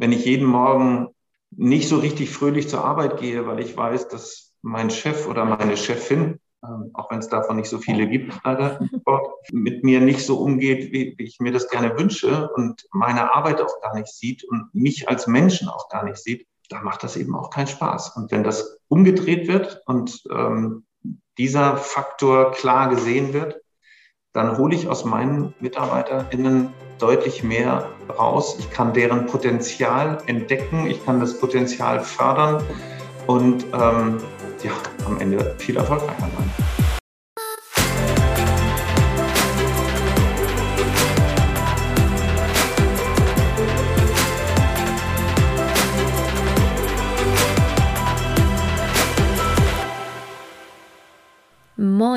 wenn ich jeden Morgen nicht so richtig fröhlich zur Arbeit gehe, weil ich weiß, dass mein Chef oder meine Chefin, ähm, auch wenn es davon nicht so viele gibt, mit mir nicht so umgeht, wie, wie, ich mir das gerne wünsche und meine Arbeit auch gar nicht sieht und mich als Menschen auch gar nicht sieht, da macht das eben auch keinen Spaß. Und wenn das umgedreht wird und ähm, dieser Faktor klar gesehen wird, dann hole ich aus meinen MitarbeiterInnen deutlich mehr raus. Ich kann deren Potenzial entdecken, ich kann das Potenzial fördern und ähm, ja, am Ende viel erfolgreicher sein.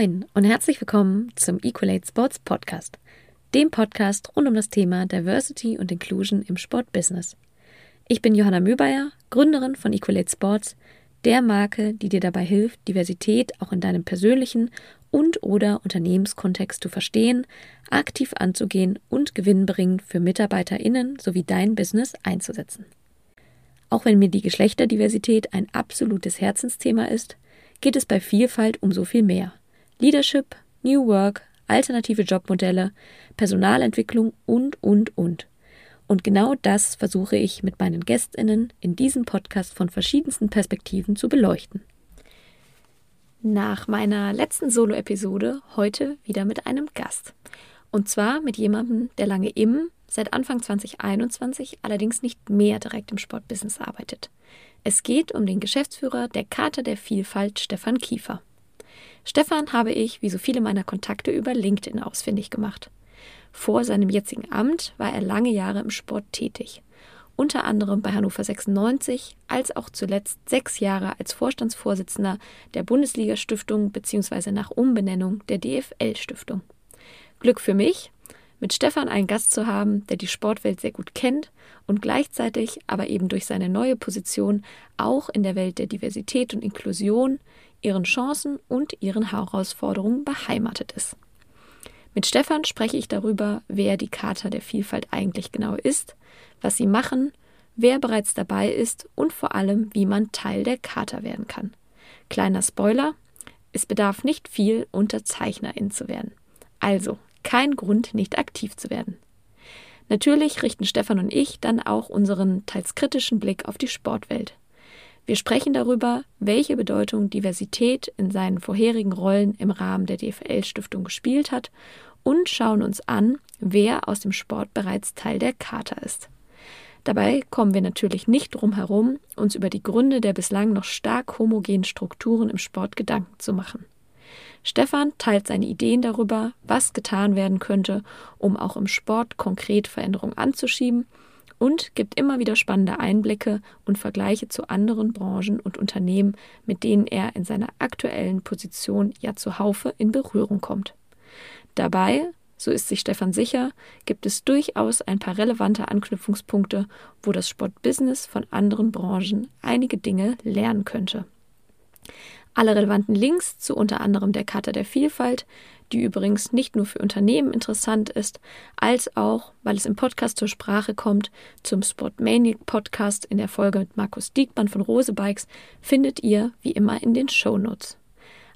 Moin und herzlich willkommen zum Equalate Sports Podcast, dem Podcast rund um das Thema Diversity und Inclusion im Sportbusiness. Ich bin Johanna Mübayer, Gründerin von Equalate Sports, der Marke, die dir dabei hilft, Diversität auch in deinem persönlichen und/oder Unternehmenskontext zu verstehen, aktiv anzugehen und gewinnbringend für MitarbeiterInnen sowie dein Business einzusetzen. Auch wenn mir die Geschlechterdiversität ein absolutes Herzensthema ist, geht es bei Vielfalt um so viel mehr. Leadership, New Work, alternative Jobmodelle, Personalentwicklung und, und, und. Und genau das versuche ich mit meinen Gästinnen in diesem Podcast von verschiedensten Perspektiven zu beleuchten. Nach meiner letzten Solo-Episode heute wieder mit einem Gast. Und zwar mit jemandem, der lange im, seit Anfang 2021 allerdings nicht mehr direkt im Sportbusiness arbeitet. Es geht um den Geschäftsführer der Charta der Vielfalt, Stefan Kiefer. Stefan habe ich, wie so viele meiner Kontakte, über LinkedIn ausfindig gemacht. Vor seinem jetzigen Amt war er lange Jahre im Sport tätig. Unter anderem bei Hannover 96, als auch zuletzt sechs Jahre als Vorstandsvorsitzender der Bundesliga-Stiftung bzw. nach Umbenennung der DFL-Stiftung. Glück für mich, mit Stefan einen Gast zu haben, der die Sportwelt sehr gut kennt und gleichzeitig aber eben durch seine neue Position auch in der Welt der Diversität und Inklusion ihren Chancen und ihren Herausforderungen beheimatet ist. Mit Stefan spreche ich darüber, wer die Charta der Vielfalt eigentlich genau ist, was sie machen, wer bereits dabei ist und vor allem, wie man Teil der Charta werden kann. Kleiner Spoiler, es bedarf nicht viel, Unterzeichnerin zu werden. Also kein Grund, nicht aktiv zu werden. Natürlich richten Stefan und ich dann auch unseren teils kritischen Blick auf die Sportwelt. Wir sprechen darüber, welche Bedeutung Diversität in seinen vorherigen Rollen im Rahmen der DFL-Stiftung gespielt hat und schauen uns an, wer aus dem Sport bereits Teil der Charta ist. Dabei kommen wir natürlich nicht drum herum, uns über die Gründe der bislang noch stark homogenen Strukturen im Sport Gedanken zu machen. Stefan teilt seine Ideen darüber, was getan werden könnte, um auch im Sport konkret Veränderungen anzuschieben und gibt immer wieder spannende Einblicke und Vergleiche zu anderen Branchen und Unternehmen, mit denen er in seiner aktuellen Position ja zuhaufe in Berührung kommt. Dabei, so ist sich Stefan sicher, gibt es durchaus ein paar relevante Anknüpfungspunkte, wo das Sportbusiness von anderen Branchen einige Dinge lernen könnte. Alle relevanten Links zu unter anderem der Charta der Vielfalt, die übrigens nicht nur für Unternehmen interessant ist, als auch, weil es im Podcast zur Sprache kommt, zum Sportmaniac Podcast in der Folge mit Markus Diekmann von Rose Bikes, findet ihr wie immer in den Shownotes.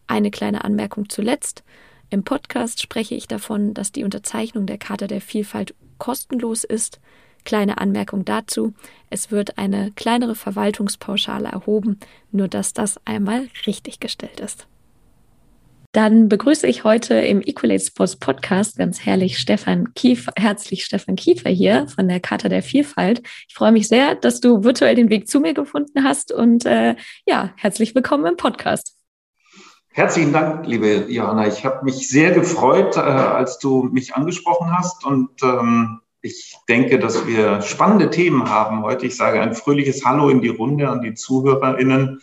Eine kleine Anmerkung zuletzt. Im Podcast spreche ich davon, dass die Unterzeichnung der Charta der Vielfalt kostenlos ist. Kleine Anmerkung dazu, es wird eine kleinere Verwaltungspauschale erhoben, nur dass das einmal richtig gestellt ist. Dann begrüße ich heute im Equalate Sports Podcast ganz herrlich Stefan Kiefer, herzlich Stefan Kiefer hier von der Charta der Vielfalt. Ich freue mich sehr, dass du virtuell den Weg zu mir gefunden hast und äh, ja, herzlich willkommen im Podcast. Herzlichen Dank, liebe Johanna. Ich habe mich sehr gefreut, äh, als du mich angesprochen hast und ähm, ich denke, dass wir spannende Themen haben heute. Ich sage ein fröhliches Hallo in die Runde an die ZuhörerInnen.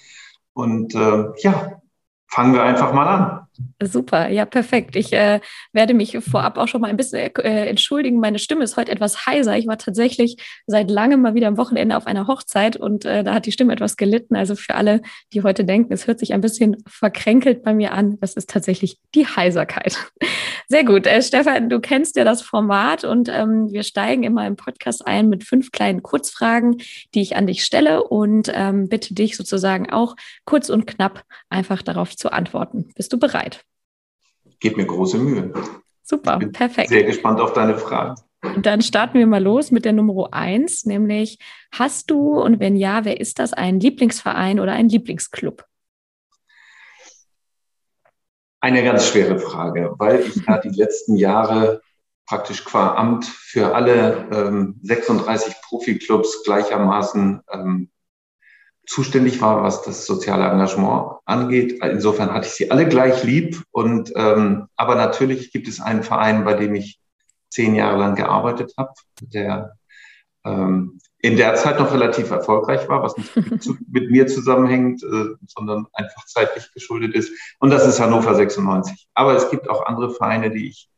Und äh, ja, fangen wir einfach mal an. Super, ja, perfekt. Ich äh, werde mich vorab auch schon mal ein bisschen äh, entschuldigen. Meine Stimme ist heute etwas heiser. Ich war tatsächlich seit langem mal wieder am Wochenende auf einer Hochzeit und äh, da hat die Stimme etwas gelitten. Also für alle, die heute denken, es hört sich ein bisschen verkränkelt bei mir an, das ist tatsächlich die Heiserkeit. Sehr gut. Äh, Stefan, du kennst ja das Format und ähm, wir steigen immer im Podcast ein mit fünf kleinen Kurzfragen, die ich an dich stelle und ähm, bitte dich sozusagen auch kurz und knapp einfach darauf zu antworten. Bist du bereit? Geht mir große Mühe. Super, perfekt. Sehr gespannt auf deine Fragen. Dann starten wir mal los mit der Nummer eins, nämlich hast du und wenn ja, wer ist das, ein Lieblingsverein oder ein Lieblingsclub? Eine ganz schwere Frage, weil ich ja die letzten Jahre praktisch qua Amt für alle ähm, 36 Profiklubs gleichermaßen ähm, zuständig war, was das soziale Engagement angeht. Insofern hatte ich sie alle gleich lieb. Und ähm, aber natürlich gibt es einen Verein, bei dem ich zehn Jahre lang gearbeitet habe, der ähm, in der Zeit noch relativ erfolgreich war, was nicht mit, mit mir zusammenhängt, äh, sondern einfach zeitlich geschuldet ist. Und das ist Hannover 96. Aber es gibt auch andere Vereine, die ich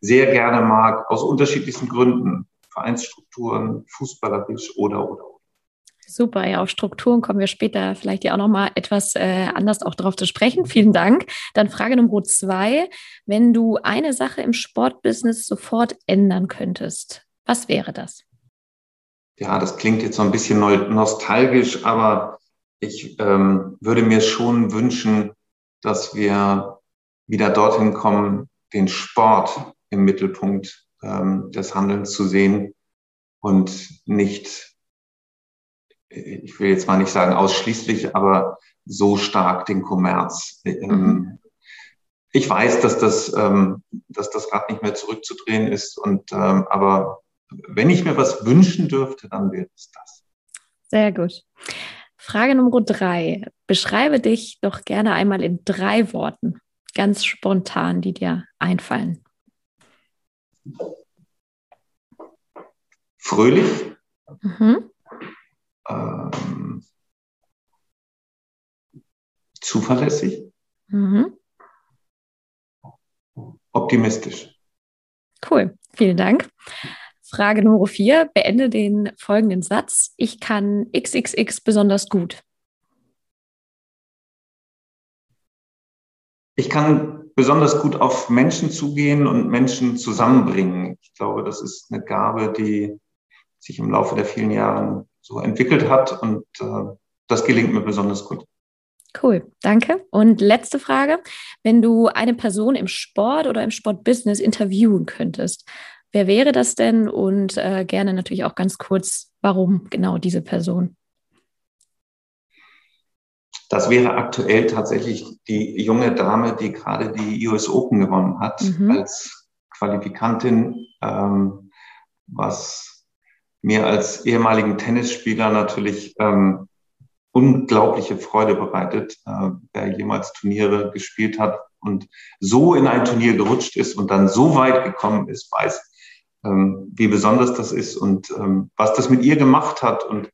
sehr gerne mag, aus unterschiedlichsten Gründen. Vereinsstrukturen, fußballerisch oder, oder, oder. Super, ja, auf Strukturen kommen wir später vielleicht ja auch nochmal etwas äh, anders auch darauf zu sprechen. Vielen Dank. Dann Frage Nummer zwei. Wenn du eine Sache im Sportbusiness sofort ändern könntest, was wäre das? ja, das klingt jetzt so ein bisschen nostalgisch, aber ich ähm, würde mir schon wünschen, dass wir wieder dorthin kommen, den Sport im Mittelpunkt ähm, des Handelns zu sehen und nicht, ich will jetzt mal nicht sagen ausschließlich, aber so stark den Kommerz. Ähm, mhm. Ich weiß, dass das, ähm, dass das Rad nicht mehr zurückzudrehen ist und ähm, aber wenn ich mir was wünschen dürfte, dann wäre es das. Sehr gut. Frage Nummer drei. Beschreibe dich doch gerne einmal in drei Worten, ganz spontan, die dir einfallen. Fröhlich. Mhm. Ähm, zuverlässig. Mhm. Optimistisch. Cool, vielen Dank. Frage Nummer vier, beende den folgenden Satz. Ich kann XXX besonders gut. Ich kann besonders gut auf Menschen zugehen und Menschen zusammenbringen. Ich glaube, das ist eine Gabe, die sich im Laufe der vielen Jahre so entwickelt hat und äh, das gelingt mir besonders gut. Cool, danke. Und letzte Frage. Wenn du eine Person im Sport oder im Sportbusiness interviewen könntest, Wer wäre das denn? Und äh, gerne natürlich auch ganz kurz, warum genau diese Person? Das wäre aktuell tatsächlich die junge Dame, die gerade die US Open gewonnen hat mhm. als Qualifikantin, ähm, was mir als ehemaligen Tennisspieler natürlich ähm, unglaubliche Freude bereitet, äh, wer jemals Turniere gespielt hat und so in ein Turnier gerutscht ist und dann so weit gekommen ist, weiß, ähm, wie besonders das ist und ähm, was das mit ihr gemacht hat und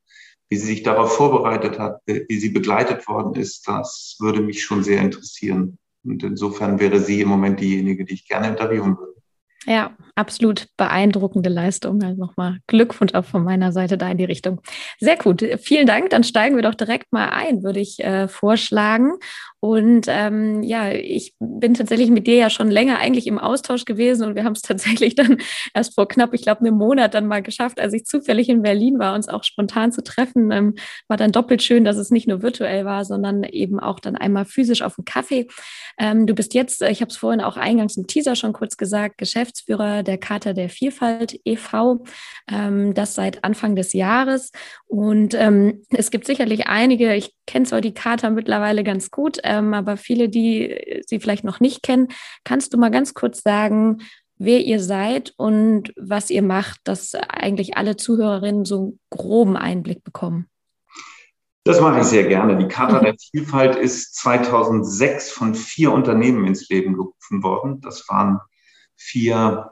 wie sie sich darauf vorbereitet hat, wie sie begleitet worden ist, das würde mich schon sehr interessieren. Und insofern wäre sie im Moment diejenige, die ich gerne interviewen würde. Ja, absolut beeindruckende Leistung. Also nochmal Glückwunsch auch von meiner Seite da in die Richtung. Sehr gut. Vielen Dank. Dann steigen wir doch direkt mal ein, würde ich äh, vorschlagen. Und ähm, ja, ich bin tatsächlich mit dir ja schon länger eigentlich im Austausch gewesen und wir haben es tatsächlich dann erst vor knapp, ich glaube, einem Monat dann mal geschafft, als ich zufällig in Berlin war, uns auch spontan zu treffen. Ähm, war dann doppelt schön, dass es nicht nur virtuell war, sondern eben auch dann einmal physisch auf dem Kaffee. Ähm, du bist jetzt, ich habe es vorhin auch eingangs im Teaser schon kurz gesagt, Geschäftsführer der Charta der Vielfalt e.V., ähm, das seit Anfang des Jahres. Und ähm, es gibt sicherlich einige, ich kenne zwar die Charta mittlerweile ganz gut, ähm, aber viele, die sie vielleicht noch nicht kennen, kannst du mal ganz kurz sagen, wer ihr seid und was ihr macht, dass eigentlich alle Zuhörerinnen so einen groben Einblick bekommen? Das mache ich sehr gerne. Die Charta der Vielfalt ist 2006 von vier Unternehmen ins Leben gerufen worden. Das waren vier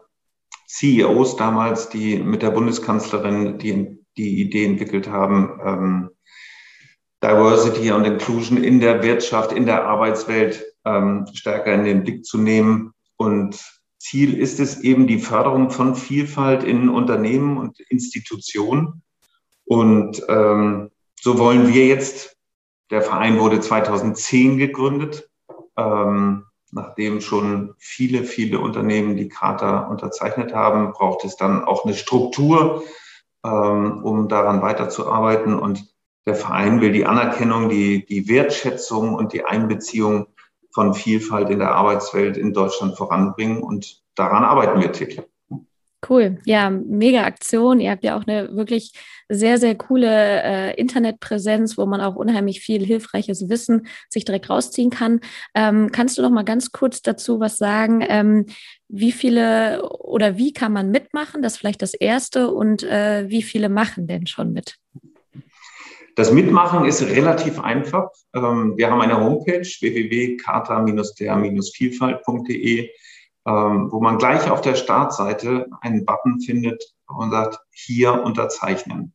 CEOs damals, die mit der Bundeskanzlerin die, die Idee entwickelt haben, ähm, Diversity und Inclusion in der Wirtschaft, in der Arbeitswelt ähm, stärker in den Blick zu nehmen. Und Ziel ist es eben die Förderung von Vielfalt in Unternehmen und Institutionen. Und ähm, so wollen wir jetzt, der Verein wurde 2010 gegründet, ähm, nachdem schon viele, viele Unternehmen die Charta unterzeichnet haben, braucht es dann auch eine Struktur, ähm, um daran weiterzuarbeiten. Und der Verein will die Anerkennung, die, die Wertschätzung und die Einbeziehung von Vielfalt in der Arbeitswelt in Deutschland voranbringen. Und daran arbeiten wir täglich. Cool, ja, mega Aktion. Ihr habt ja auch eine wirklich sehr, sehr coole äh, Internetpräsenz, wo man auch unheimlich viel hilfreiches Wissen sich direkt rausziehen kann. Ähm, kannst du noch mal ganz kurz dazu was sagen? Ähm, wie viele oder wie kann man mitmachen? Das ist vielleicht das Erste. Und äh, wie viele machen denn schon mit? Das Mitmachen ist relativ einfach. Ähm, wir haben eine Homepage www.kata-der-vielfalt.de ähm, wo man gleich auf der Startseite einen Button findet und sagt, hier unterzeichnen.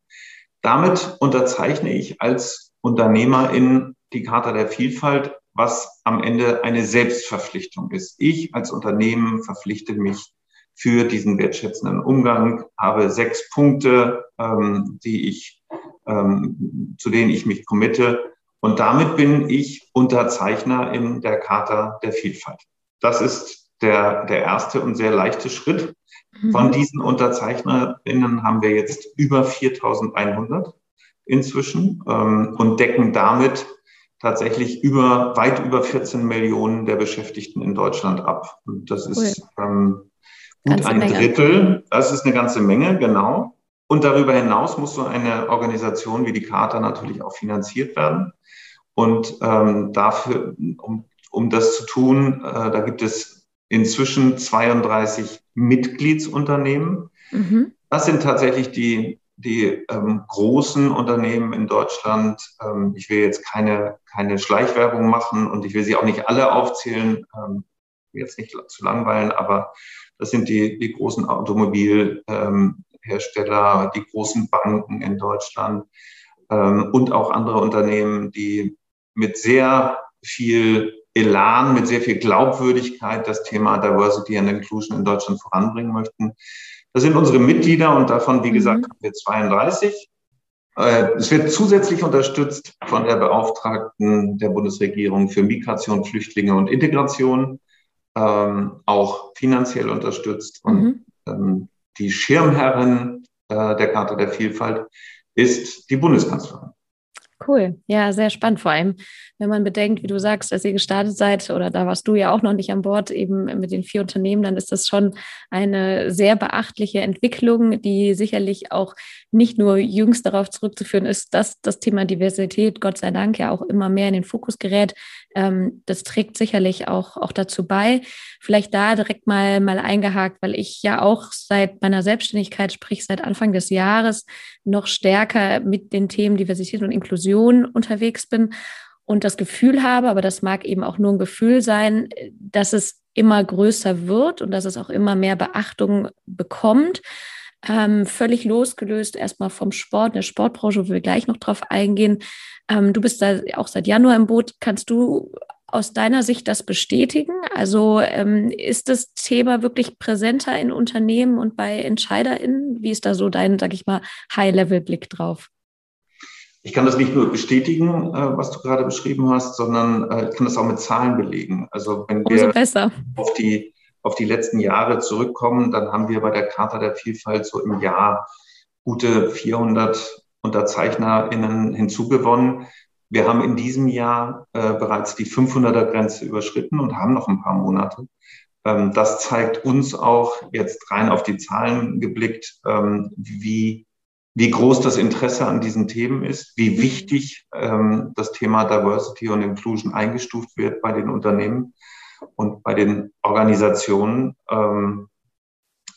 Damit unterzeichne ich als Unternehmer in die Charta der Vielfalt, was am Ende eine Selbstverpflichtung ist. Ich als Unternehmen verpflichte mich für diesen wertschätzenden Umgang, habe sechs Punkte, ähm, die ich, ähm, zu denen ich mich committe. Und damit bin ich Unterzeichner in der Charta der Vielfalt. Das ist der, der erste und sehr leichte Schritt. Mhm. Von diesen UnterzeichnerInnen haben wir jetzt über 4100 inzwischen ähm, und decken damit tatsächlich über, weit über 14 Millionen der Beschäftigten in Deutschland ab. Und das ist cool. ähm, gut ganze ein Menge. Drittel. Das ist eine ganze Menge, genau. Und darüber hinaus muss so eine Organisation wie die Charta natürlich auch finanziert werden. Und ähm, dafür, um, um das zu tun, äh, da gibt es inzwischen 32 Mitgliedsunternehmen. Mhm. Das sind tatsächlich die, die ähm, großen Unternehmen in Deutschland. Ähm, ich will jetzt keine, keine Schleichwerbung machen und ich will sie auch nicht alle aufzählen, ähm, jetzt nicht zu langweilen, aber das sind die, die großen Automobilhersteller, ähm, die großen Banken in Deutschland ähm, und auch andere Unternehmen, die mit sehr viel Elan, mit sehr viel Glaubwürdigkeit das Thema Diversity and Inclusion in Deutschland voranbringen möchten. Das sind unsere Mitglieder und davon, wie gesagt, mhm. haben wir 32. Äh, es wird zusätzlich unterstützt von der Beauftragten der Bundesregierung für Migration, Flüchtlinge und Integration, ähm, auch finanziell unterstützt. Und mhm. ähm, die Schirmherrin äh, der Karte der Vielfalt ist die Bundeskanzlerin. Cool, ja, sehr spannend. Vor allem, wenn man bedenkt, wie du sagst, dass ihr gestartet seid, oder da warst du ja auch noch nicht an Bord, eben mit den vier Unternehmen, dann ist das schon eine sehr beachtliche Entwicklung, die sicherlich auch nicht nur jüngst darauf zurückzuführen ist, dass das Thema Diversität, Gott sei Dank, ja auch immer mehr in den Fokus gerät. Ähm, das trägt sicherlich auch, auch dazu bei. Vielleicht da direkt mal, mal eingehakt, weil ich ja auch seit meiner Selbstständigkeit, sprich seit Anfang des Jahres, noch stärker mit den Themen Diversität und Inklusion unterwegs bin und das Gefühl habe, aber das mag eben auch nur ein Gefühl sein, dass es immer größer wird und dass es auch immer mehr Beachtung bekommt. Ähm, völlig losgelöst erstmal vom Sport, der Sportbranche, wo wir gleich noch drauf eingehen. Ähm, du bist da auch seit Januar im Boot. Kannst du aus deiner Sicht das bestätigen? Also ähm, ist das Thema wirklich präsenter in Unternehmen und bei EntscheiderInnen? Wie ist da so dein, sag ich mal, High-Level-Blick drauf? Ich kann das nicht nur bestätigen, äh, was du gerade beschrieben hast, sondern äh, ich kann das auch mit Zahlen belegen. Also wenn wir auf die auf die letzten Jahre zurückkommen, dann haben wir bei der Charta der Vielfalt so im Jahr gute 400 UnterzeichnerInnen hinzugewonnen. Wir haben in diesem Jahr äh, bereits die 500er Grenze überschritten und haben noch ein paar Monate. Ähm, das zeigt uns auch jetzt rein auf die Zahlen geblickt, ähm, wie, wie groß das Interesse an diesen Themen ist, wie wichtig ähm, das Thema Diversity und Inclusion eingestuft wird bei den Unternehmen und bei den Organisationen. Ähm,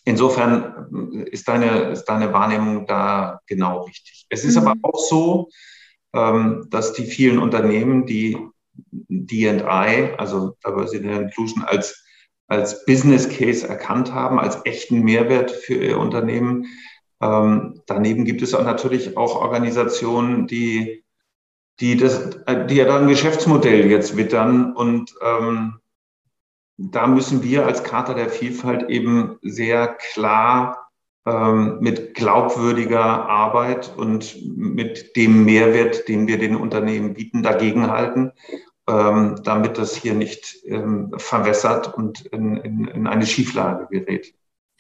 insofern ist deine, ist deine Wahrnehmung da genau richtig. Es ist mhm. aber auch so, ähm, dass die vielen Unternehmen, die D&I, also Diversity and Inclusion, als, als Business Case erkannt haben, als echten Mehrwert für ihr Unternehmen. Ähm, daneben gibt es auch natürlich auch Organisationen, die die, das, die ja dann ein Geschäftsmodell jetzt wittern. Und ähm, da müssen wir als Charta der Vielfalt eben sehr klar ähm, mit glaubwürdiger Arbeit und mit dem Mehrwert, den wir den Unternehmen bieten, dagegenhalten, ähm, damit das hier nicht ähm, verwässert und in, in, in eine Schieflage gerät.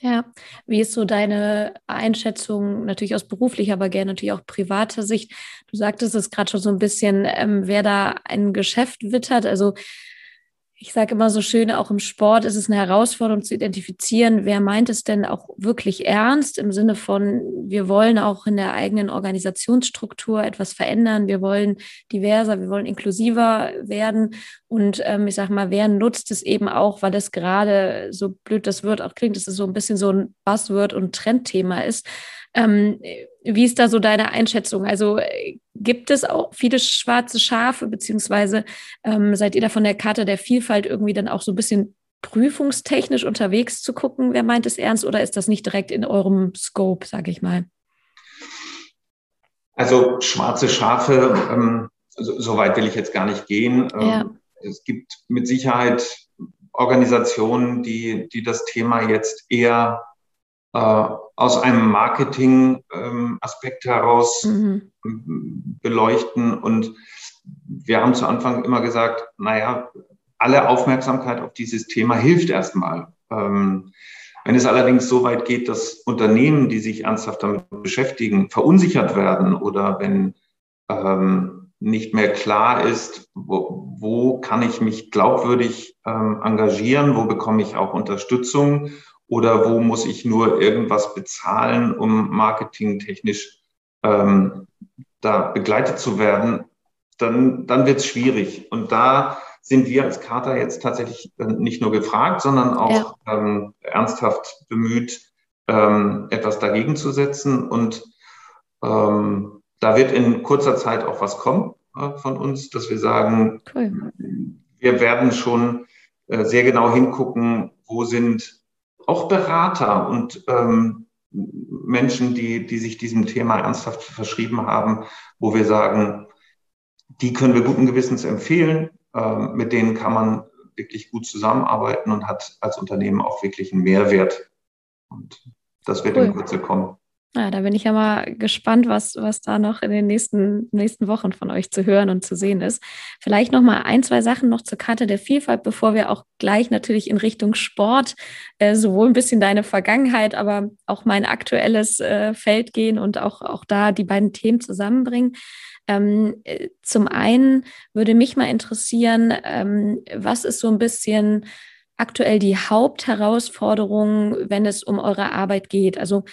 Ja, wie ist so deine Einschätzung, natürlich aus beruflicher, aber gerne natürlich auch privater Sicht? Du sagtest es gerade schon so ein bisschen, ähm, wer da ein Geschäft wittert. Also ich sage immer so schön, auch im Sport ist es eine Herausforderung zu identifizieren, wer meint es denn auch wirklich ernst im Sinne von, wir wollen auch in der eigenen Organisationsstruktur etwas verändern, wir wollen diverser, wir wollen inklusiver werden und ähm, ich sage mal, wer nutzt es eben auch, weil es gerade so blöd das Wort auch klingt, dass es so ein bisschen so ein Buzzword und Trendthema ist. Ähm, wie ist da so deine Einschätzung? Also äh, gibt es auch viele schwarze Schafe, beziehungsweise ähm, seid ihr da von der Karte der Vielfalt irgendwie dann auch so ein bisschen prüfungstechnisch unterwegs zu gucken, wer meint es ernst, oder ist das nicht direkt in eurem Scope, sage ich mal? Also schwarze Schafe, ähm, so, so, weit will ich jetzt gar nicht gehen. Ähm, ja. Es gibt mit Sicherheit Organisationen, die, die das Thema jetzt eher äh, aus einem Marketing-Aspekt ähm, heraus mhm. beleuchten. Und wir haben zu Anfang immer gesagt, naja, alle Aufmerksamkeit auf dieses Thema hilft erstmal. Ähm, wenn es allerdings so weit geht, dass Unternehmen, die sich ernsthaft damit beschäftigen, verunsichert werden oder wenn ähm, nicht mehr klar ist, wo, wo kann ich mich glaubwürdig ähm, engagieren, wo bekomme ich auch Unterstützung oder wo muss ich nur irgendwas bezahlen, um marketingtechnisch ähm, da begleitet zu werden, dann, dann wird es schwierig. Und da sind wir als Charta jetzt tatsächlich äh, nicht nur gefragt, sondern auch ja. ähm, ernsthaft bemüht, ähm, etwas dagegen zu setzen. Und ähm, da wird in kurzer Zeit auch was kommen äh, von uns, dass wir sagen, cool. wir werden schon äh, sehr genau hingucken, wo sind auch Berater und ähm, Menschen, die, die sich diesem Thema ernsthaft verschrieben haben, wo wir sagen, die können wir guten Gewissens empfehlen. Ähm, mit denen kann man wirklich gut zusammenarbeiten und hat als Unternehmen auch wirklich einen Mehrwert. Und das wird cool. in Kürze kommen. Ja, da bin ich ja mal gespannt, was, was da noch in den nächsten, nächsten Wochen von euch zu hören und zu sehen ist. Vielleicht noch mal ein, zwei Sachen noch zur Karte der Vielfalt, bevor wir auch gleich natürlich in Richtung Sport, äh, sowohl ein bisschen deine Vergangenheit, aber auch mein aktuelles äh, Feld gehen und auch, auch da die beiden Themen zusammenbringen. Ähm, äh, zum einen würde mich mal interessieren, ähm, was ist so ein bisschen aktuell die Hauptherausforderung, wenn es um eure Arbeit geht? Also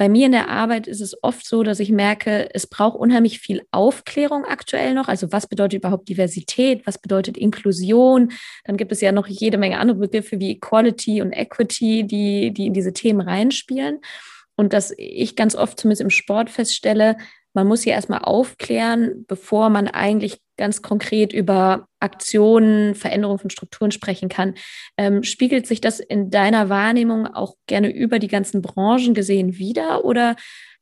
bei mir in der Arbeit ist es oft so, dass ich merke, es braucht unheimlich viel Aufklärung aktuell noch. Also was bedeutet überhaupt Diversität? Was bedeutet Inklusion? Dann gibt es ja noch jede Menge andere Begriffe wie Equality und Equity, die, die in diese Themen reinspielen. Und dass ich ganz oft zumindest im Sport feststelle, man muss hier erstmal aufklären, bevor man eigentlich ganz konkret über Aktionen, Veränderungen von Strukturen sprechen kann. Ähm, spiegelt sich das in deiner Wahrnehmung auch gerne über die ganzen Branchen gesehen wieder? Oder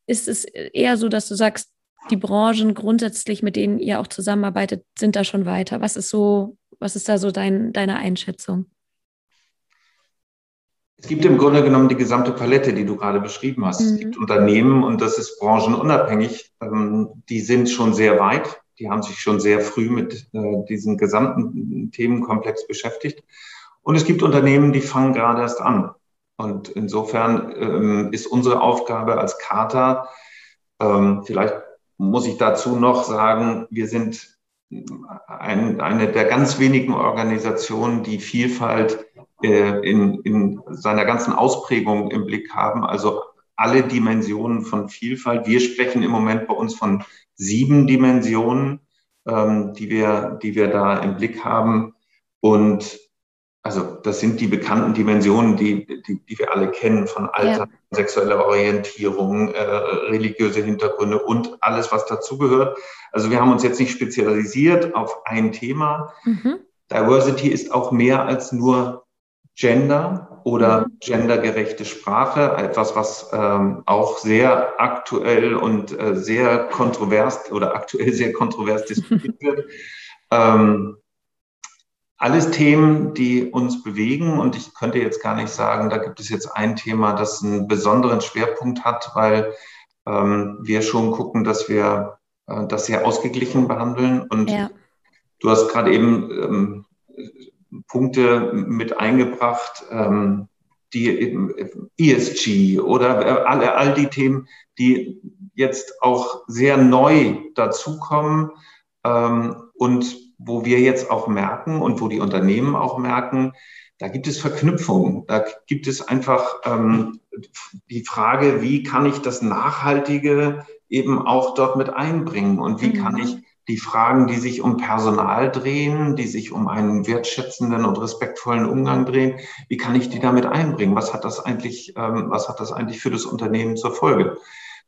ist es eher so, dass du sagst, die Branchen grundsätzlich, mit denen ihr auch zusammenarbeitet, sind da schon weiter? Was ist so, was ist da so dein, deine Einschätzung? Es gibt im Grunde genommen die gesamte Palette, die du gerade beschrieben hast. Mhm. Es gibt Unternehmen, und das ist branchenunabhängig, ähm, die sind schon sehr weit. Die haben sich schon sehr früh mit äh, diesem gesamten Themenkomplex beschäftigt. Und es gibt Unternehmen, die fangen gerade erst an. Und insofern ähm, ist unsere Aufgabe als Charta, ähm, vielleicht muss ich dazu noch sagen, wir sind ein, eine der ganz wenigen Organisationen, die Vielfalt äh, in, in seiner ganzen Ausprägung im Blick haben, also alle Dimensionen von Vielfalt. Wir sprechen im Moment bei uns von sieben Dimensionen, ähm, die, wir, die wir da im Blick haben. Und also das sind die bekannten Dimensionen, die, die, die wir alle kennen, von Alter, ja. sexueller Orientierung, äh, religiöse Hintergründe und alles, was dazugehört. Also wir haben uns jetzt nicht spezialisiert auf ein Thema. Mhm. Diversity ist auch mehr als nur Gender oder mhm. gendergerechte Sprache, etwas, was ähm, auch sehr aktuell und äh, sehr kontrovers oder aktuell sehr kontrovers diskutiert wird. Ähm, alles Themen, die uns bewegen und ich könnte jetzt gar nicht sagen, da gibt es jetzt ein Thema, das einen besonderen Schwerpunkt hat, weil ähm, wir schon gucken, dass wir äh, das sehr ausgeglichen behandeln und ja. du hast gerade eben ähm, Punkte mit eingebracht, ähm, die ESG oder all, all die Themen, die jetzt auch sehr neu dazukommen ähm, und wo wir jetzt auch merken und wo die Unternehmen auch merken, da gibt es Verknüpfungen. Da gibt es einfach ähm, die Frage, wie kann ich das Nachhaltige eben auch dort mit einbringen und wie mhm. kann ich die Fragen, die sich um Personal drehen, die sich um einen wertschätzenden und respektvollen Umgang drehen, wie kann ich die damit einbringen? Was hat das eigentlich, ähm, was hat das eigentlich für das Unternehmen zur Folge?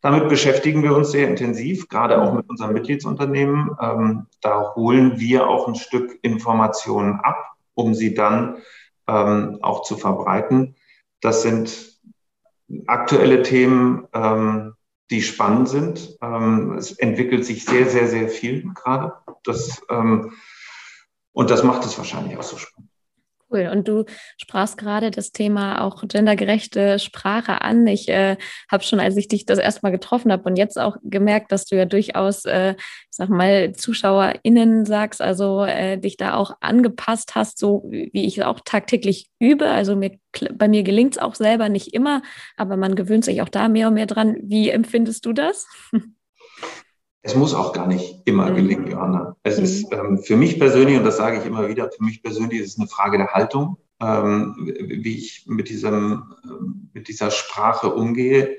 Damit beschäftigen wir uns sehr intensiv, gerade auch mit unseren Mitgliedsunternehmen. Ähm, da holen wir auch ein Stück Informationen ab, um sie dann ähm, auch zu verbreiten. Das sind aktuelle Themen, ähm, die spannend sind. Ähm, es entwickelt sich sehr, sehr, sehr viel gerade. Das, ähm, und das macht es wahrscheinlich auch so spannend. Cool. Und du sprachst gerade das Thema auch gendergerechte Sprache an. Ich äh, habe schon, als ich dich das erste Mal getroffen habe und jetzt auch gemerkt, dass du ja durchaus, äh, ich sag mal, ZuschauerInnen sagst, also äh, dich da auch angepasst hast, so wie ich auch tagtäglich übe. Also mir, bei mir gelingt es auch selber nicht immer, aber man gewöhnt sich auch da mehr und mehr dran. Wie empfindest du das? Es muss auch gar nicht immer mhm. gelingen, Johanna. Es mhm. ist ähm, für mich persönlich, und das sage ich immer wieder, für mich persönlich ist es eine Frage der Haltung, ähm, wie ich mit, diesem, ähm, mit dieser Sprache umgehe.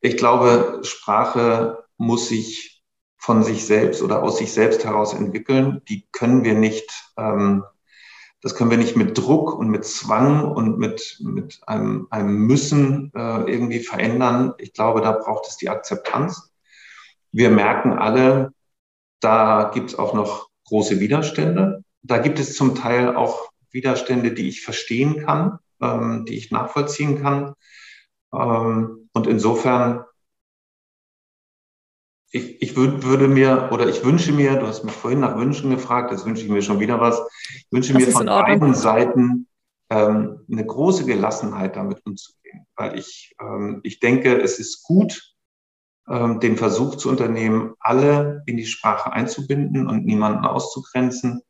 Ich glaube, Sprache muss sich von sich selbst oder aus sich selbst heraus entwickeln. Die können wir nicht, ähm, das können wir nicht mit Druck und mit Zwang und mit, mit einem, einem Müssen äh, irgendwie verändern. Ich glaube, da braucht es die Akzeptanz. Wir merken alle, da gibt es auch noch große Widerstände. Da gibt es zum Teil auch Widerstände, die ich verstehen kann, ähm, die ich nachvollziehen kann. Ähm, und insofern, ich, ich würd, würde mir oder ich wünsche mir, du hast mich vorhin nach Wünschen gefragt, jetzt wünsche ich mir schon wieder was. Ich wünsche das mir von beiden Seiten ähm, eine große Gelassenheit damit umzugehen, weil ich, ähm, ich denke, es ist gut, den Versuch zu unternehmen, alle in die Sprache einzubinden und niemanden auszugrenzen.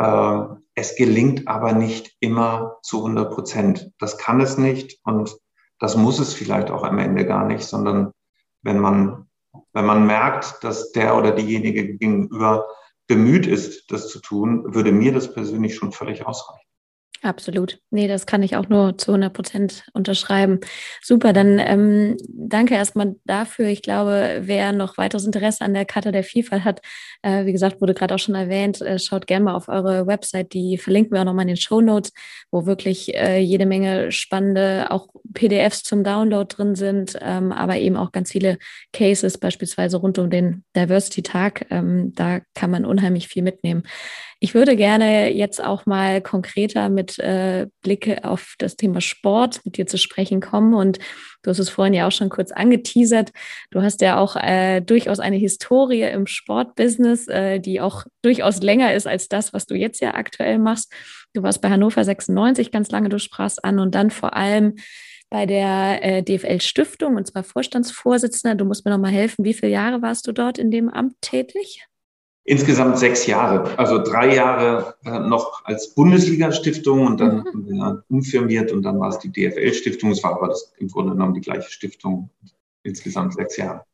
Ähm, es gelingt aber nicht immer zu 100 Prozent. Das kann es nicht und das muss es vielleicht auch am Ende gar nicht, sondern wenn man, wenn man merkt, dass der oder diejenige gegenüber bemüht ist, das zu tun, würde mir das persönlich schon völlig ausreichen. Absolut. Nee, das kann ich auch nur zu 100 Prozent unterschreiben. Super, dann ähm, danke erstmal dafür. Ich glaube, wer noch weiteres Interesse an der Karte der Vielfalt hat, äh, wie gesagt, wurde gerade auch schon erwähnt, äh, schaut gerne mal auf eure Website. Die verlinken wir auch nochmal in den Show Notes, wo wirklich äh, jede Menge spannende auch PDFs zum Download drin sind, ähm, aber eben auch ganz viele Cases, beispielsweise rund um den Diversity-Tag. Ähm, da kann man unheimlich viel mitnehmen. Ich würde gerne jetzt auch mal konkreter mit äh, Blicke auf das Thema Sport mit dir zu sprechen kommen. Und du hast es vorhin ja auch schon kurz angeteasert. Du hast ja auch äh, durchaus eine Historie im Sportbusiness, äh, die auch durchaus länger ist als das, was du jetzt ja aktuell machst. Du warst bei Hannover 96 ganz lange, du sprachst an und dann vor allem bei der äh, DFL Stiftung und zwar Vorstandsvorsitzender. Du musst mir noch mal helfen. Wie viele Jahre warst du dort in dem Amt tätig? Insgesamt sechs Jahre, also drei Jahre äh, noch als Bundesliga-Stiftung und dann mhm. wir umfirmiert und dann war es die DFL-Stiftung. Es war aber das, im Grunde genommen die gleiche Stiftung. Insgesamt sechs Jahre.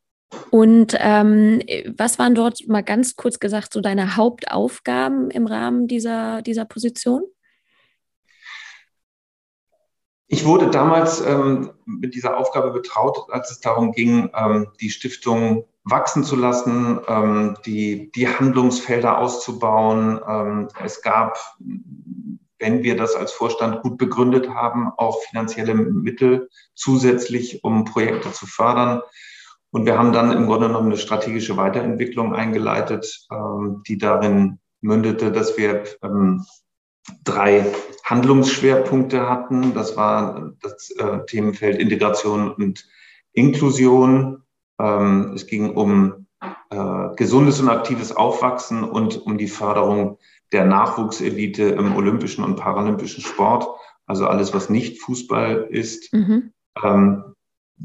Und ähm, was waren dort mal ganz kurz gesagt so deine Hauptaufgaben im Rahmen dieser, dieser Position? Ich wurde damals ähm, mit dieser Aufgabe betraut, als es darum ging, ähm, die Stiftung wachsen zu lassen, ähm, die, die Handlungsfelder auszubauen. Ähm, es gab, wenn wir das als Vorstand gut begründet haben, auch finanzielle Mittel zusätzlich, um Projekte zu fördern. Und wir haben dann im Grunde genommen eine strategische Weiterentwicklung eingeleitet, ähm, die darin mündete, dass wir ähm, drei Handlungsschwerpunkte hatten. Das war das äh, Themenfeld Integration und Inklusion. Ähm, es ging um äh, gesundes und aktives Aufwachsen und um die Förderung der Nachwuchselite im olympischen und paralympischen Sport. Also alles, was nicht Fußball ist. Mhm. Ähm,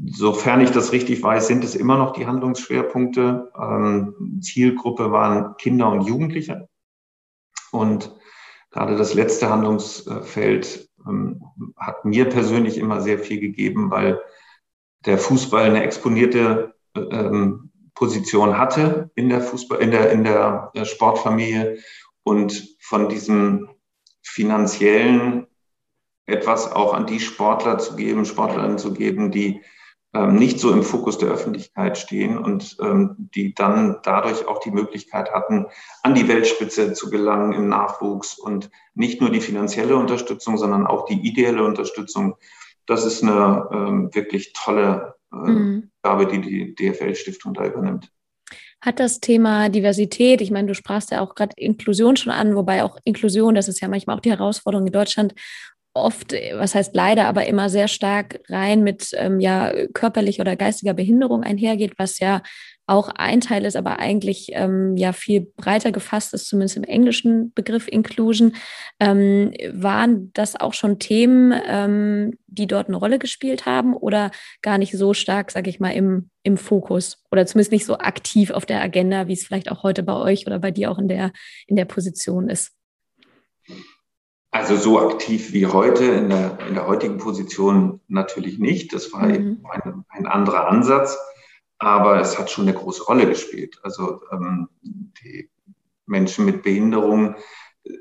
sofern ich das richtig weiß, sind es immer noch die Handlungsschwerpunkte. Ähm, Zielgruppe waren Kinder und Jugendliche. Und gerade das letzte Handlungsfeld ähm, hat mir persönlich immer sehr viel gegeben, weil der Fußball eine exponierte ähm, Position hatte in der Fußball, in der, in der Sportfamilie und von diesem finanziellen etwas auch an die Sportler zu geben, Sportlerinnen zu geben, die ähm, nicht so im Fokus der Öffentlichkeit stehen und ähm, die dann dadurch auch die Möglichkeit hatten, an die Weltspitze zu gelangen im Nachwuchs und nicht nur die finanzielle Unterstützung, sondern auch die ideelle Unterstützung. Das ist eine ähm, wirklich tolle äh, mhm. Gabe, die die DFL-Stiftung da übernimmt. Hat das Thema Diversität, ich meine, du sprachst ja auch gerade Inklusion schon an, wobei auch Inklusion, das ist ja manchmal auch die Herausforderung in Deutschland, oft, was heißt leider, aber immer sehr stark rein mit ähm, ja körperlicher oder geistiger Behinderung einhergeht, was ja auch ein Teil ist, aber eigentlich ähm, ja viel breiter gefasst ist, zumindest im englischen Begriff Inclusion. Ähm, waren das auch schon Themen, ähm, die dort eine Rolle gespielt haben oder gar nicht so stark, sage ich mal, im, im Fokus oder zumindest nicht so aktiv auf der Agenda, wie es vielleicht auch heute bei euch oder bei dir auch in der, in der Position ist? Also so aktiv wie heute in der, in der heutigen Position natürlich nicht. Das war mhm. ein, ein, anderer Ansatz, aber es hat schon eine große Rolle gespielt. Also ähm, die Menschen mit Behinderung,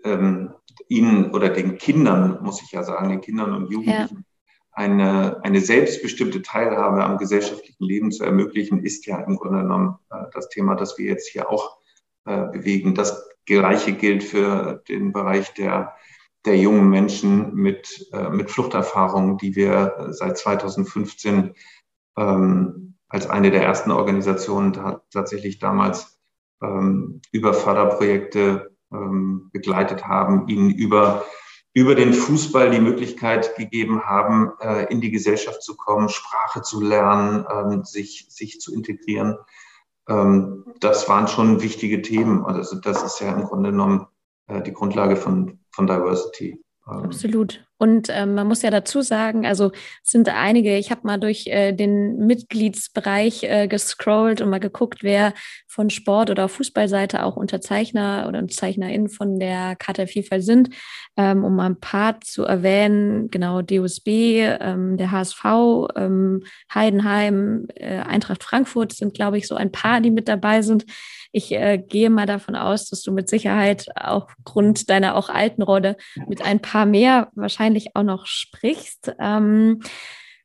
ähm, ihnen oder den Kindern, muss ich ja sagen, den Kindern und Jugendlichen, ja. eine, eine selbstbestimmte Teilhabe am gesellschaftlichen Leben zu ermöglichen, ist ja im Grunde genommen äh, das Thema, das wir jetzt hier auch äh, bewegen. Das Gleiche gilt für den Bereich der der jungen Menschen mit, äh, mit Fluchterfahrungen, die wir seit 2015 ähm, als eine der ersten Organisationen tatsächlich damals ähm, über Förderprojekte ähm, begleitet haben, ihnen über, über den Fußball die Möglichkeit gegeben haben, äh, in die Gesellschaft zu kommen, Sprache zu lernen, ähm, sich, sich zu integrieren. Ähm, das waren schon wichtige Themen. Also das ist ja im Grunde genommen äh, die Grundlage von, von Diversity. Ähm, Absolut. Und ähm, man muss ja dazu sagen, also sind einige, ich habe mal durch äh, den Mitgliedsbereich äh, gescrollt und mal geguckt, wer von Sport- oder Fußballseite auch Unterzeichner oder Unterzeichnerin von der der Vielfalt sind. Ähm, um mal ein paar zu erwähnen, genau, DUSB, ähm, der HSV, ähm, Heidenheim, äh, Eintracht Frankfurt sind, glaube ich, so ein paar, die mit dabei sind. Ich äh, gehe mal davon aus, dass du mit Sicherheit aufgrund deiner auch alten Rolle mit ein paar mehr wahrscheinlich auch noch sprichst. Ähm,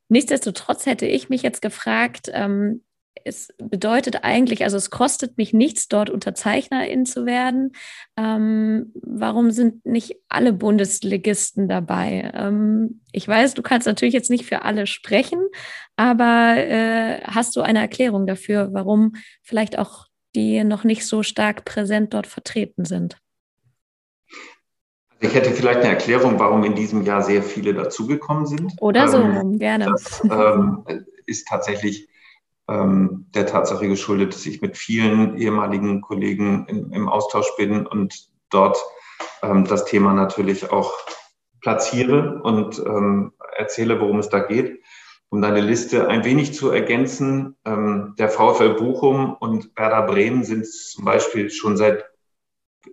nichtsdestotrotz hätte ich mich jetzt gefragt, ähm, es bedeutet eigentlich, also es kostet mich nichts, dort Unterzeichnerin zu werden. Ähm, warum sind nicht alle Bundesligisten dabei? Ähm, ich weiß, du kannst natürlich jetzt nicht für alle sprechen, aber äh, hast du eine Erklärung dafür, warum vielleicht auch die noch nicht so stark präsent dort vertreten sind? Ich hätte vielleicht eine Erklärung, warum in diesem Jahr sehr viele dazugekommen sind. Oder so, ähm, gerne. Das ähm, ist tatsächlich ähm, der Tatsache geschuldet, dass ich mit vielen ehemaligen Kollegen in, im Austausch bin und dort ähm, das Thema natürlich auch platziere und ähm, erzähle, worum es da geht um deine Liste ein wenig zu ergänzen, ähm, der VfL Bochum und Werder Bremen sind zum Beispiel schon seit,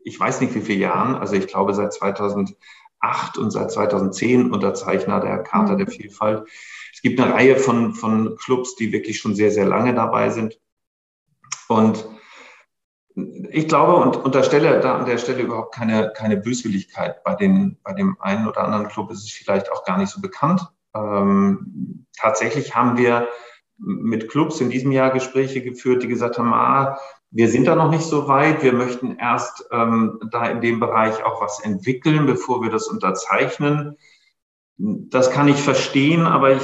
ich weiß nicht wie viele Jahren, also ich glaube seit 2008 und seit 2010 Unterzeichner der Charta mhm. der Vielfalt. Es gibt eine Reihe von, von Clubs, die wirklich schon sehr, sehr lange dabei sind. Und ich glaube und unterstelle da an der Stelle überhaupt keine, keine Böswilligkeit. Bei, den, bei dem einen oder anderen Club ist es vielleicht auch gar nicht so bekannt. Ähm, tatsächlich haben wir mit Clubs in diesem Jahr Gespräche geführt, die gesagt haben, ah, wir sind da noch nicht so weit, wir möchten erst ähm, da in dem Bereich auch was entwickeln, bevor wir das unterzeichnen. Das kann ich verstehen, aber ich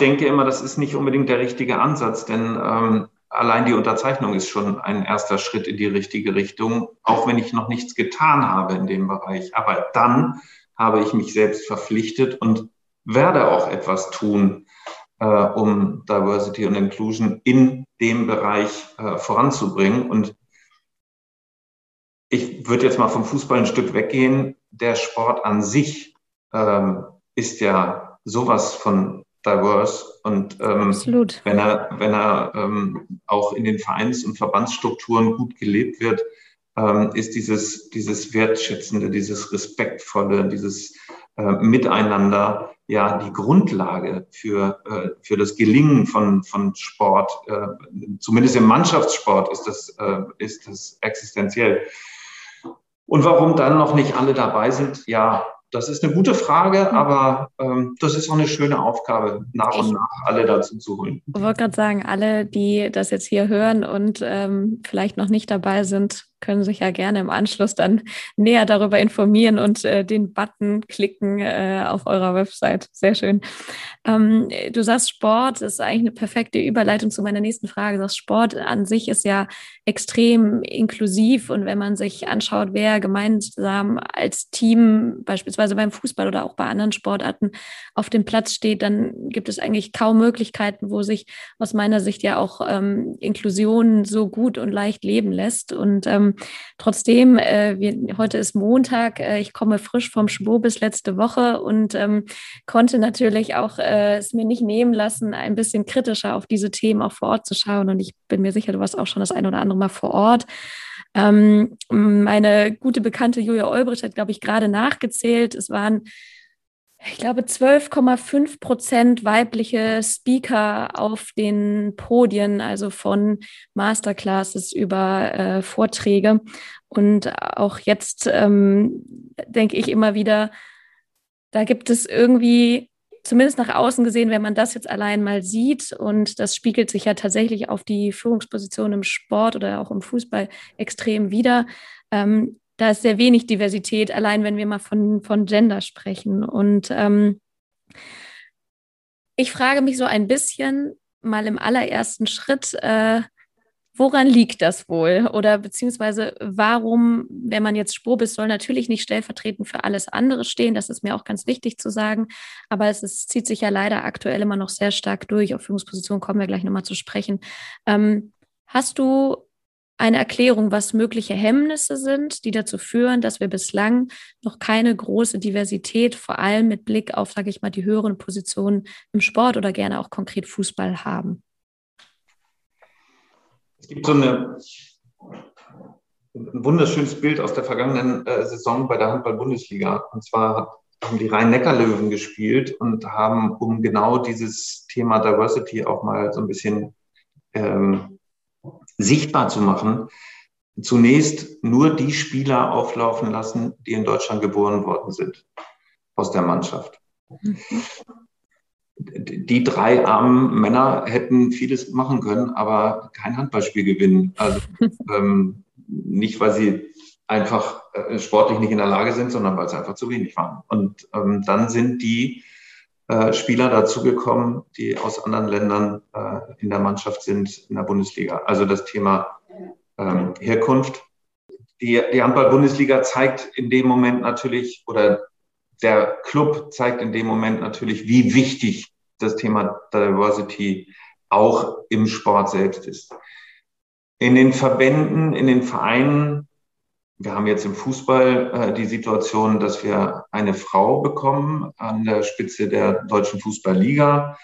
denke immer, das ist nicht unbedingt der richtige Ansatz, denn ähm, allein die Unterzeichnung ist schon ein erster Schritt in die richtige Richtung, auch wenn ich noch nichts getan habe in dem Bereich. Aber dann habe ich mich selbst verpflichtet und werde auch etwas tun, äh, um Diversity und Inclusion in dem Bereich äh, voranzubringen. Und ich würde jetzt mal vom Fußball ein Stück weggehen. Der Sport an sich ähm, ist ja sowas von diverse und ähm, wenn er, wenn er ähm, auch in den Vereins- und Verbandsstrukturen gut gelebt wird, ähm, ist dieses, dieses Wertschätzende, dieses Respektvolle, dieses äh, Miteinander ja die Grundlage für, äh, für das Gelingen von, von Sport. Äh, zumindest im Mannschaftssport ist das, äh, ist das existenziell. Und warum dann noch nicht alle dabei sind, ja, das ist eine gute Frage, hm. aber ähm, das ist auch eine schöne Aufgabe, nach und nach alle dazu zu holen. Ich wollte gerade sagen, alle, die das jetzt hier hören und ähm, vielleicht noch nicht dabei sind, können sich ja gerne im Anschluss dann näher darüber informieren und äh, den Button klicken äh, auf eurer Website. Sehr schön. Ähm, du sagst, Sport ist eigentlich eine perfekte Überleitung zu meiner nächsten Frage. Du sagst, Sport an sich ist ja extrem inklusiv und wenn man sich anschaut, wer gemeinsam als Team beispielsweise beim Fußball oder auch bei anderen Sportarten auf dem Platz steht, dann gibt es eigentlich kaum Möglichkeiten, wo sich aus meiner Sicht ja auch ähm, Inklusion so gut und leicht leben lässt. Und ähm, trotzdem, äh, wir, heute ist Montag, äh, ich komme frisch vom Schwur bis letzte Woche und ähm, konnte natürlich auch äh, es mir nicht nehmen lassen, ein bisschen kritischer auf diese Themen auch vor Ort zu schauen. Und ich bin mir sicher, du warst auch schon das ein oder andere Mal vor Ort. Ähm, meine gute Bekannte Julia Olbrich hat, glaube ich, gerade nachgezählt. Es waren ich glaube, 12,5 Prozent weibliche Speaker auf den Podien, also von Masterclasses über äh, Vorträge. Und auch jetzt ähm, denke ich immer wieder, da gibt es irgendwie, zumindest nach außen gesehen, wenn man das jetzt allein mal sieht, und das spiegelt sich ja tatsächlich auf die Führungsposition im Sport oder auch im Fußball extrem wieder, ähm, da ist sehr wenig Diversität, allein wenn wir mal von, von Gender sprechen. Und ähm, ich frage mich so ein bisschen mal im allerersten Schritt, äh, woran liegt das wohl? Oder beziehungsweise warum, wenn man jetzt Spobis soll natürlich nicht stellvertretend für alles andere stehen, das ist mir auch ganz wichtig zu sagen, aber es ist, zieht sich ja leider aktuell immer noch sehr stark durch. Auf Führungspositionen kommen wir gleich nochmal zu sprechen. Ähm, hast du eine Erklärung, was mögliche Hemmnisse sind, die dazu führen, dass wir bislang noch keine große Diversität, vor allem mit Blick auf, sage ich mal, die höheren Positionen im Sport oder gerne auch konkret Fußball haben? Es gibt so eine, ein wunderschönes Bild aus der vergangenen äh, Saison bei der Handball-Bundesliga. Und zwar haben die Rhein-Neckar-Löwen gespielt und haben, um genau dieses Thema Diversity auch mal so ein bisschen ähm, sichtbar zu machen, zunächst nur die Spieler auflaufen lassen, die in Deutschland geboren worden sind aus der Mannschaft. Mhm. Die drei armen Männer hätten vieles machen können, aber kein Handballspiel gewinnen. Also ähm, nicht, weil sie einfach äh, sportlich nicht in der Lage sind, sondern weil es einfach zu wenig waren. Und ähm, dann sind die äh, Spieler dazugekommen, die aus anderen Ländern äh, in der Mannschaft sind, in der Bundesliga. Also das Thema ähm, Herkunft. Die, die Handball-Bundesliga zeigt in dem Moment natürlich, oder der Club zeigt in dem Moment natürlich, wie wichtig das Thema Diversity auch im Sport selbst ist. In den Verbänden, in den Vereinen wir haben jetzt im Fußball äh, die Situation, dass wir eine Frau bekommen an der Spitze der deutschen Fußballliga.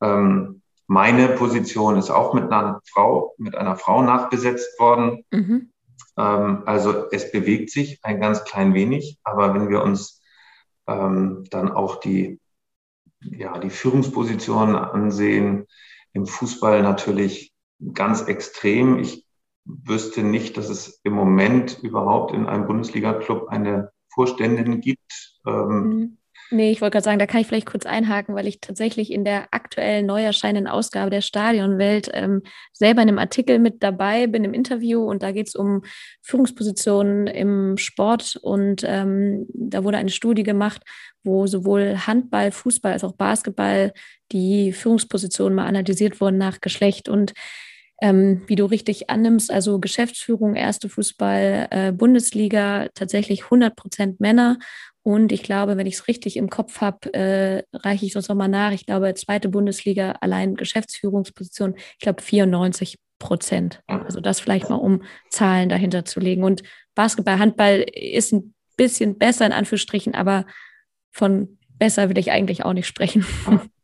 Ähm, meine Position ist auch mit einer Frau, mit einer Frau nachbesetzt worden. Mhm. Ähm, also es bewegt sich ein ganz klein wenig, aber wenn wir uns ähm, dann auch die, ja, die Führungspositionen ansehen, im Fußball natürlich ganz extrem. Ich wüsste nicht, dass es im Moment überhaupt in einem Bundesliga-Club eine Vorständin gibt. Ähm, mhm. Nee, ich wollte gerade sagen, da kann ich vielleicht kurz einhaken, weil ich tatsächlich in der aktuell neu erscheinenden Ausgabe der Stadionwelt ähm, selber in einem Artikel mit dabei bin im Interview und da geht es um Führungspositionen im Sport und ähm, da wurde eine Studie gemacht, wo sowohl Handball, Fußball als auch Basketball die Führungspositionen mal analysiert wurden nach Geschlecht und ähm, wie du richtig annimmst, also Geschäftsführung, erste Fußball, äh, Bundesliga, tatsächlich 100 Prozent Männer Und ich glaube, wenn ich es richtig im Kopf habe, äh, reiche ich sonst nochmal nach. Ich glaube, zweite Bundesliga, allein Geschäftsführungsposition, ich glaube 94 Prozent. Also das vielleicht mal, um Zahlen dahinter zu legen. Und Basketball, Handball ist ein bisschen besser in Anführungsstrichen, aber von besser will ich eigentlich auch nicht sprechen.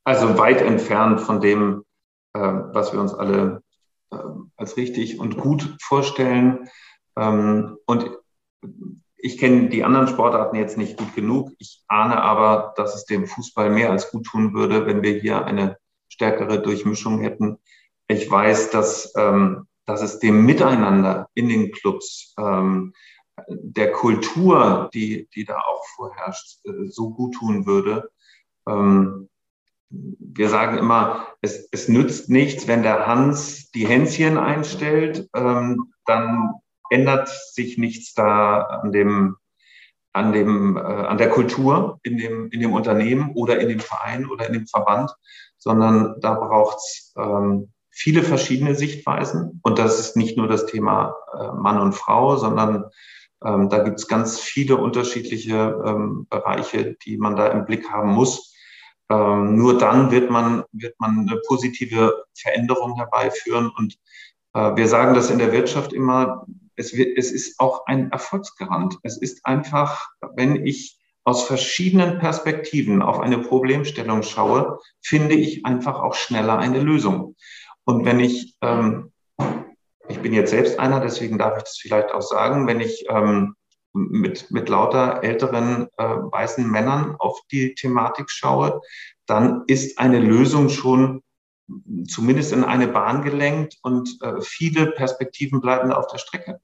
Also weit entfernt von dem, äh, was wir uns alle als richtig und gut vorstellen. Ähm, und ich kenne die anderen Sportarten jetzt nicht gut genug. Ich ahne aber, dass es dem Fußball mehr als gut tun würde, wenn wir hier eine stärkere Durchmischung hätten. Ich weiß, dass, ähm, dass es dem Miteinander in den Clubs, ähm, der Kultur, die, die da auch vorherrscht, äh, so gut tun würde. Ähm, wir sagen immer, es, es nützt nichts, wenn der Hans die Hänschen einstellt, ähm, dann ändert sich nichts da an dem, an dem, äh, an der Kultur in dem, in dem Unternehmen oder in dem Verein oder in dem Verband, sondern da braucht es ähm, viele verschiedene Sichtweisen. Und das ist nicht nur das Thema äh, Mann und Frau, sondern ähm, da gibt es ganz viele unterschiedliche ähm, Bereiche, die man da im Blick haben muss. Ähm, nur dann wird man, wird man eine positive Veränderung herbeiführen. Und äh, wir sagen das in der Wirtschaft immer, es, wird, es ist auch ein Erfolgsgarant. Es ist einfach, wenn ich aus verschiedenen Perspektiven auf eine Problemstellung schaue, finde ich einfach auch schneller eine Lösung. Und wenn ich, ähm, ich bin jetzt selbst einer, deswegen darf ich das vielleicht auch sagen, wenn ich ähm, mit, mit lauter älteren äh, weißen Männern auf die Thematik schaue, dann ist eine Lösung schon zumindest in eine Bahn gelenkt und äh, viele Perspektiven bleiben auf der Strecke.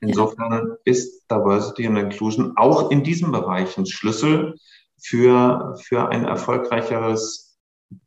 Insofern ist Diversity and Inclusion auch in diesem Bereich ein Schlüssel für, für ein erfolgreicheres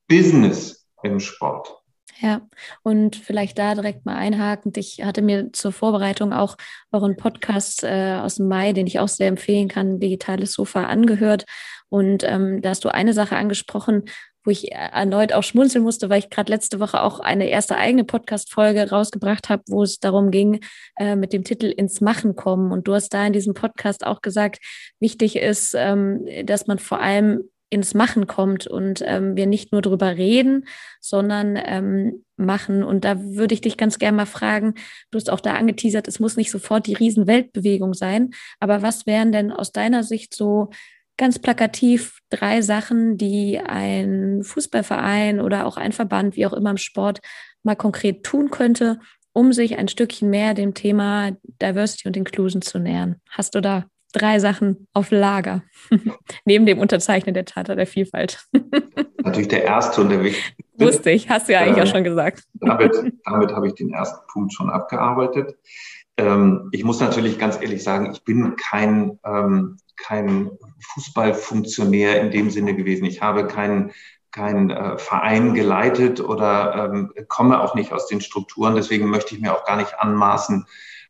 Business im Sport. Ja, und vielleicht da direkt mal einhakend. Ich hatte mir zur Vorbereitung auch euren Podcast äh, aus dem Mai, den ich auch sehr empfehlen kann, Digitales Sofa, angehört. Und ähm, da hast du eine Sache angesprochen, wo ich erneut auch schmunzeln musste, weil ich gerade letzte Woche auch eine erste eigene Podcast-Folge rausgebracht habe, wo es darum ging, äh, mit dem Titel ins Machen kommen. Und du hast da in diesem Podcast auch gesagt, wichtig ist, ähm, dass man vor allem ins Machen kommt und ähm, wir nicht nur drüber reden, sondern ähm, machen. Und da würde ich dich ganz gerne mal fragen, du hast auch da angeteasert, es muss nicht sofort die Riesenweltbewegung sein, aber was wären denn aus deiner Sicht so ganz plakativ drei Sachen, die ein Fußballverein oder auch ein Verband, wie auch immer im Sport, mal konkret tun könnte, um sich ein Stückchen mehr dem Thema Diversity und Inclusion zu nähern. Hast du da drei Sachen auf Lager, neben dem Unterzeichnen der Charta der Vielfalt? Natürlich der erste und der wichtigste. Wusste ich, hast du ja eigentlich äh, auch schon gesagt. Damit, damit habe ich den ersten Punkt schon abgearbeitet. Ähm, ich muss natürlich ganz ehrlich sagen, ich bin kein ähm, kein Fußballfunktionär in dem Sinne gewesen. Ich habe keinen keinen äh, Verein geleitet oder ähm, komme auch nicht aus den Strukturen. Deswegen möchte ich mir auch gar nicht anmaßen,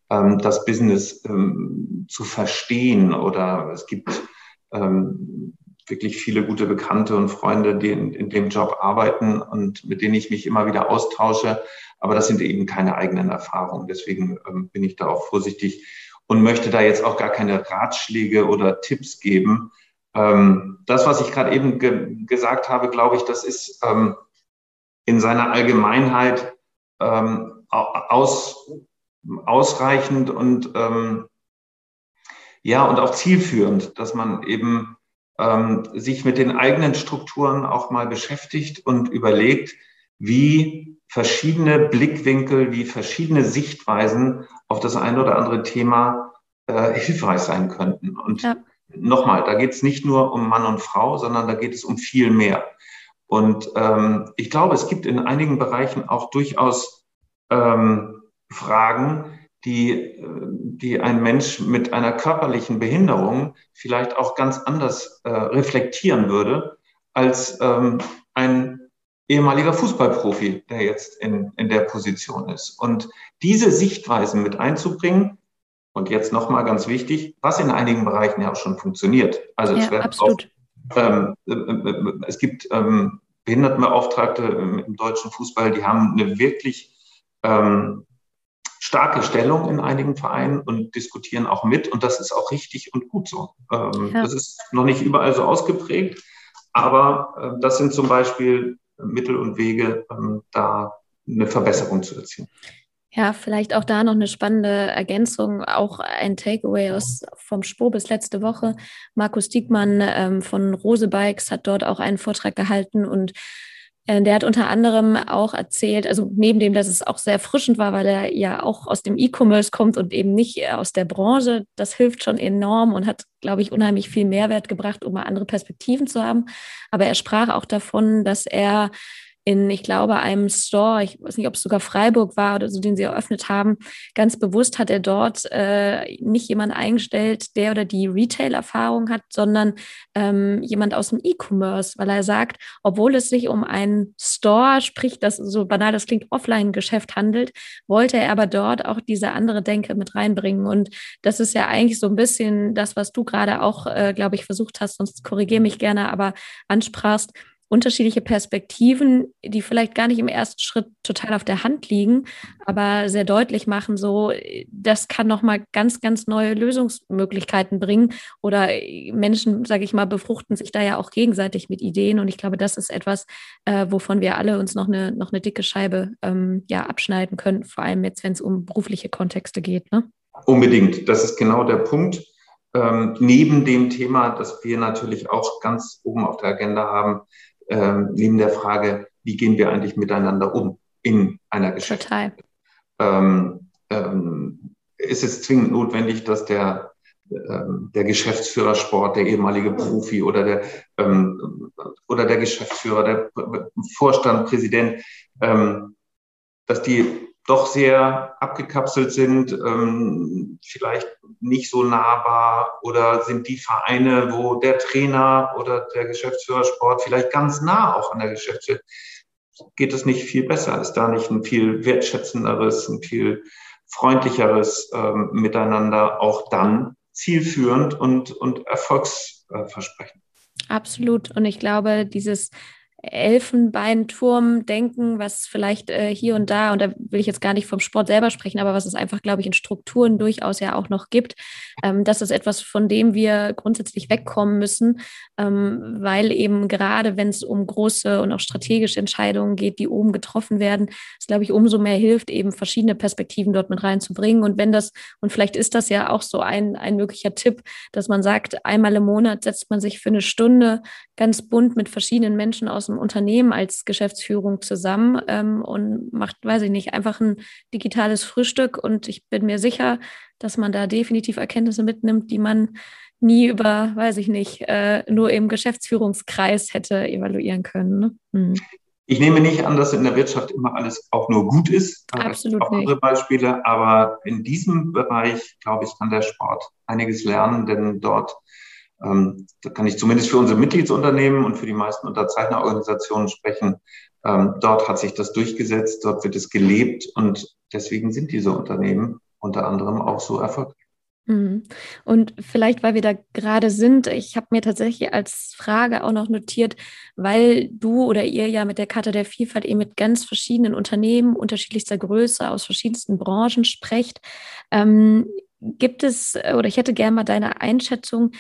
ähm, das Business ähm, zu verstehen. Oder es gibt ähm, wirklich viele gute Bekannte und Freunde, die in, in, dem Job arbeiten und mit denen ich mich immer wieder austausche. Aber das sind eben keine eigenen Erfahrungen. Deswegen ähm, bin ich da auch vorsichtig und möchte da jetzt auch gar keine Ratschläge oder Tipps geben. Ähm, das, was ich gerade eben ge gesagt habe, glaube ich, das ist ähm, in seiner Allgemeinheit aus, ausreichend und ähm, ja und auch zielführend, dass man eben ähm, sich mit den eigenen Strukturen auch mal beschäftigt und überlegt, wie verschiedene Blickwinkel, wie verschiedene Sichtweisen auf das eine oder andere Thema äh, hilfreich sein könnten. Und ja. nochmal, da geht es nicht nur um Mann und Frau, sondern da geht es um viel mehr. Und ähm, ich glaube, es gibt in einigen Bereichen auch durchaus ähm, Fragen, die, äh, die ein Mensch mit einer körperlichen Behinderung vielleicht auch ganz anders äh, reflektieren würde als ähm, ein ehemaliger Fußballprofi, der jetzt in, in der Position ist. Und diese Sichtweisen mit einzubringen, und jetzt nochmal ganz wichtig, was in einigen Bereichen ja auch schon funktioniert. Also ja, es, auch, ähm, äh, äh, es gibt ähm, Behindertenbeauftragte im, im, deutschen Fußball, die haben eine wirklich ähm, starke Stellung in einigen Vereinen und diskutieren auch mit. Und das ist auch richtig und gut so. Ähm, ja. Das ist noch nicht überall so ausgeprägt, aber äh, das sind zum Beispiel Mittel und Wege, ähm, da eine Verbesserung zu erzielen. Ja, vielleicht auch da noch eine spannende Ergänzung, auch ein Takeaway aus vom Spur bis letzte Woche. Markus Diekmann ähm, von Rose Bikes hat dort auch einen Vortrag gehalten und der hat unter anderem auch erzählt, also neben dem, dass es auch sehr erfrischend war, weil er ja auch aus dem E-Commerce kommt und eben nicht äh, aus der Branche, das hilft schon enorm und hat, glaube ich, unheimlich viel Mehrwert gebracht, um mal andere Perspektiven zu haben. Aber er sprach auch davon, dass er in, ich glaube, einem Store, ich weiß nicht, ob es sogar Freiburg war oder so, den sie eröffnet haben, ganz bewusst hat er dort äh, nicht jemand eingestellt, der oder die Retail-Erfahrung hat, sondern ähm, jemand aus dem E-Commerce, weil er sagt, obwohl es sich um einen Store, sprich, das so banal das klingt, Offline-Geschäft handelt, wollte er aber dort auch diese andere Denke mit reinbringen. Und das ist ja eigentlich so ein bisschen das, was du gerade auch, äh, glaube ich, versucht hast, sonst korrigiere mich gerne, aber ansprachst unterschiedliche Perspektiven, die vielleicht gar nicht im ersten Schritt total auf der Hand liegen, aber sehr deutlich machen, so, das kann nochmal ganz, ganz neue Lösungsmöglichkeiten bringen oder Menschen, sage ich mal, befruchten sich da ja auch gegenseitig mit Ideen und ich glaube, das ist etwas, äh, wovon wir alle uns noch eine, noch eine dicke Scheibe ähm, ja, abschneiden können, vor allem jetzt, wenn es um berufliche Kontexte geht. Ne? Unbedingt, das ist genau der Punkt. Ähm, neben dem Thema, das wir natürlich auch ganz oben auf der Agenda haben, neben der Frage, wie gehen wir eigentlich miteinander um in einer Geschäftsstelle. Ähm, ähm, ist es zwingend notwendig, dass der, ähm, der Geschäftsführer Sport, der ehemalige Profi oder der, ähm, oder der Geschäftsführer, der Vorstand, Präsident, ähm, dass die doch sehr abgekapselt sind, ähm, vielleicht nicht so nahbar oder sind die Vereine, wo der Trainer oder der Geschäftsführer Sport vielleicht ganz nah auch an der Geschäftsführung geht es nicht viel besser? Ist da nicht ein viel wertschätzenderes, ein viel freundlicheres ähm, Miteinander auch dann zielführend und, und erfolgsversprechend? Absolut. Und ich glaube, dieses Elfenbeinturm denken, was vielleicht äh, hier und da, und da will ich jetzt gar nicht vom Sport selber sprechen, aber was es einfach, glaube ich, in Strukturen durchaus ja auch noch gibt. Ähm, das ist etwas, von dem wir grundsätzlich wegkommen müssen, ähm, weil eben gerade, wenn es um große und auch strategische Entscheidungen geht, die oben getroffen werden, es, glaube ich, umso mehr hilft, eben verschiedene Perspektiven dort mit reinzubringen. Und wenn das, und vielleicht ist das ja auch so ein, ein möglicher Tipp, dass man sagt, einmal im Monat setzt man sich für eine Stunde ganz bunt mit verschiedenen Menschen aus dem einem Unternehmen als Geschäftsführung zusammen ähm, und macht, weiß ich nicht, einfach ein digitales Frühstück. Und ich bin mir sicher, dass man da definitiv Erkenntnisse mitnimmt, die man nie über, weiß ich nicht, äh, nur im Geschäftsführungskreis hätte evaluieren können. Ne? Hm. Ich nehme nicht an, dass in der Wirtschaft immer alles auch nur gut ist. Absolut auch andere Beispiele, aber in diesem Bereich, glaube ich, kann der Sport einiges lernen, denn dort ähm, da kann ich zumindest für unsere Mitgliedsunternehmen und für die meisten Unterzeichnerorganisationen sprechen. Ähm, dort hat sich das durchgesetzt, dort wird es gelebt und deswegen sind diese Unternehmen unter anderem auch so erfolgreich. Mhm. Und vielleicht, weil wir da gerade sind, ich habe mir tatsächlich als Frage auch noch notiert, weil du oder ihr ja mit der Karte der Vielfalt eben mit ganz verschiedenen Unternehmen unterschiedlichster Größe aus verschiedensten Branchen sprecht. Ähm, gibt es, oder ich hätte gerne mal deine Einschätzung,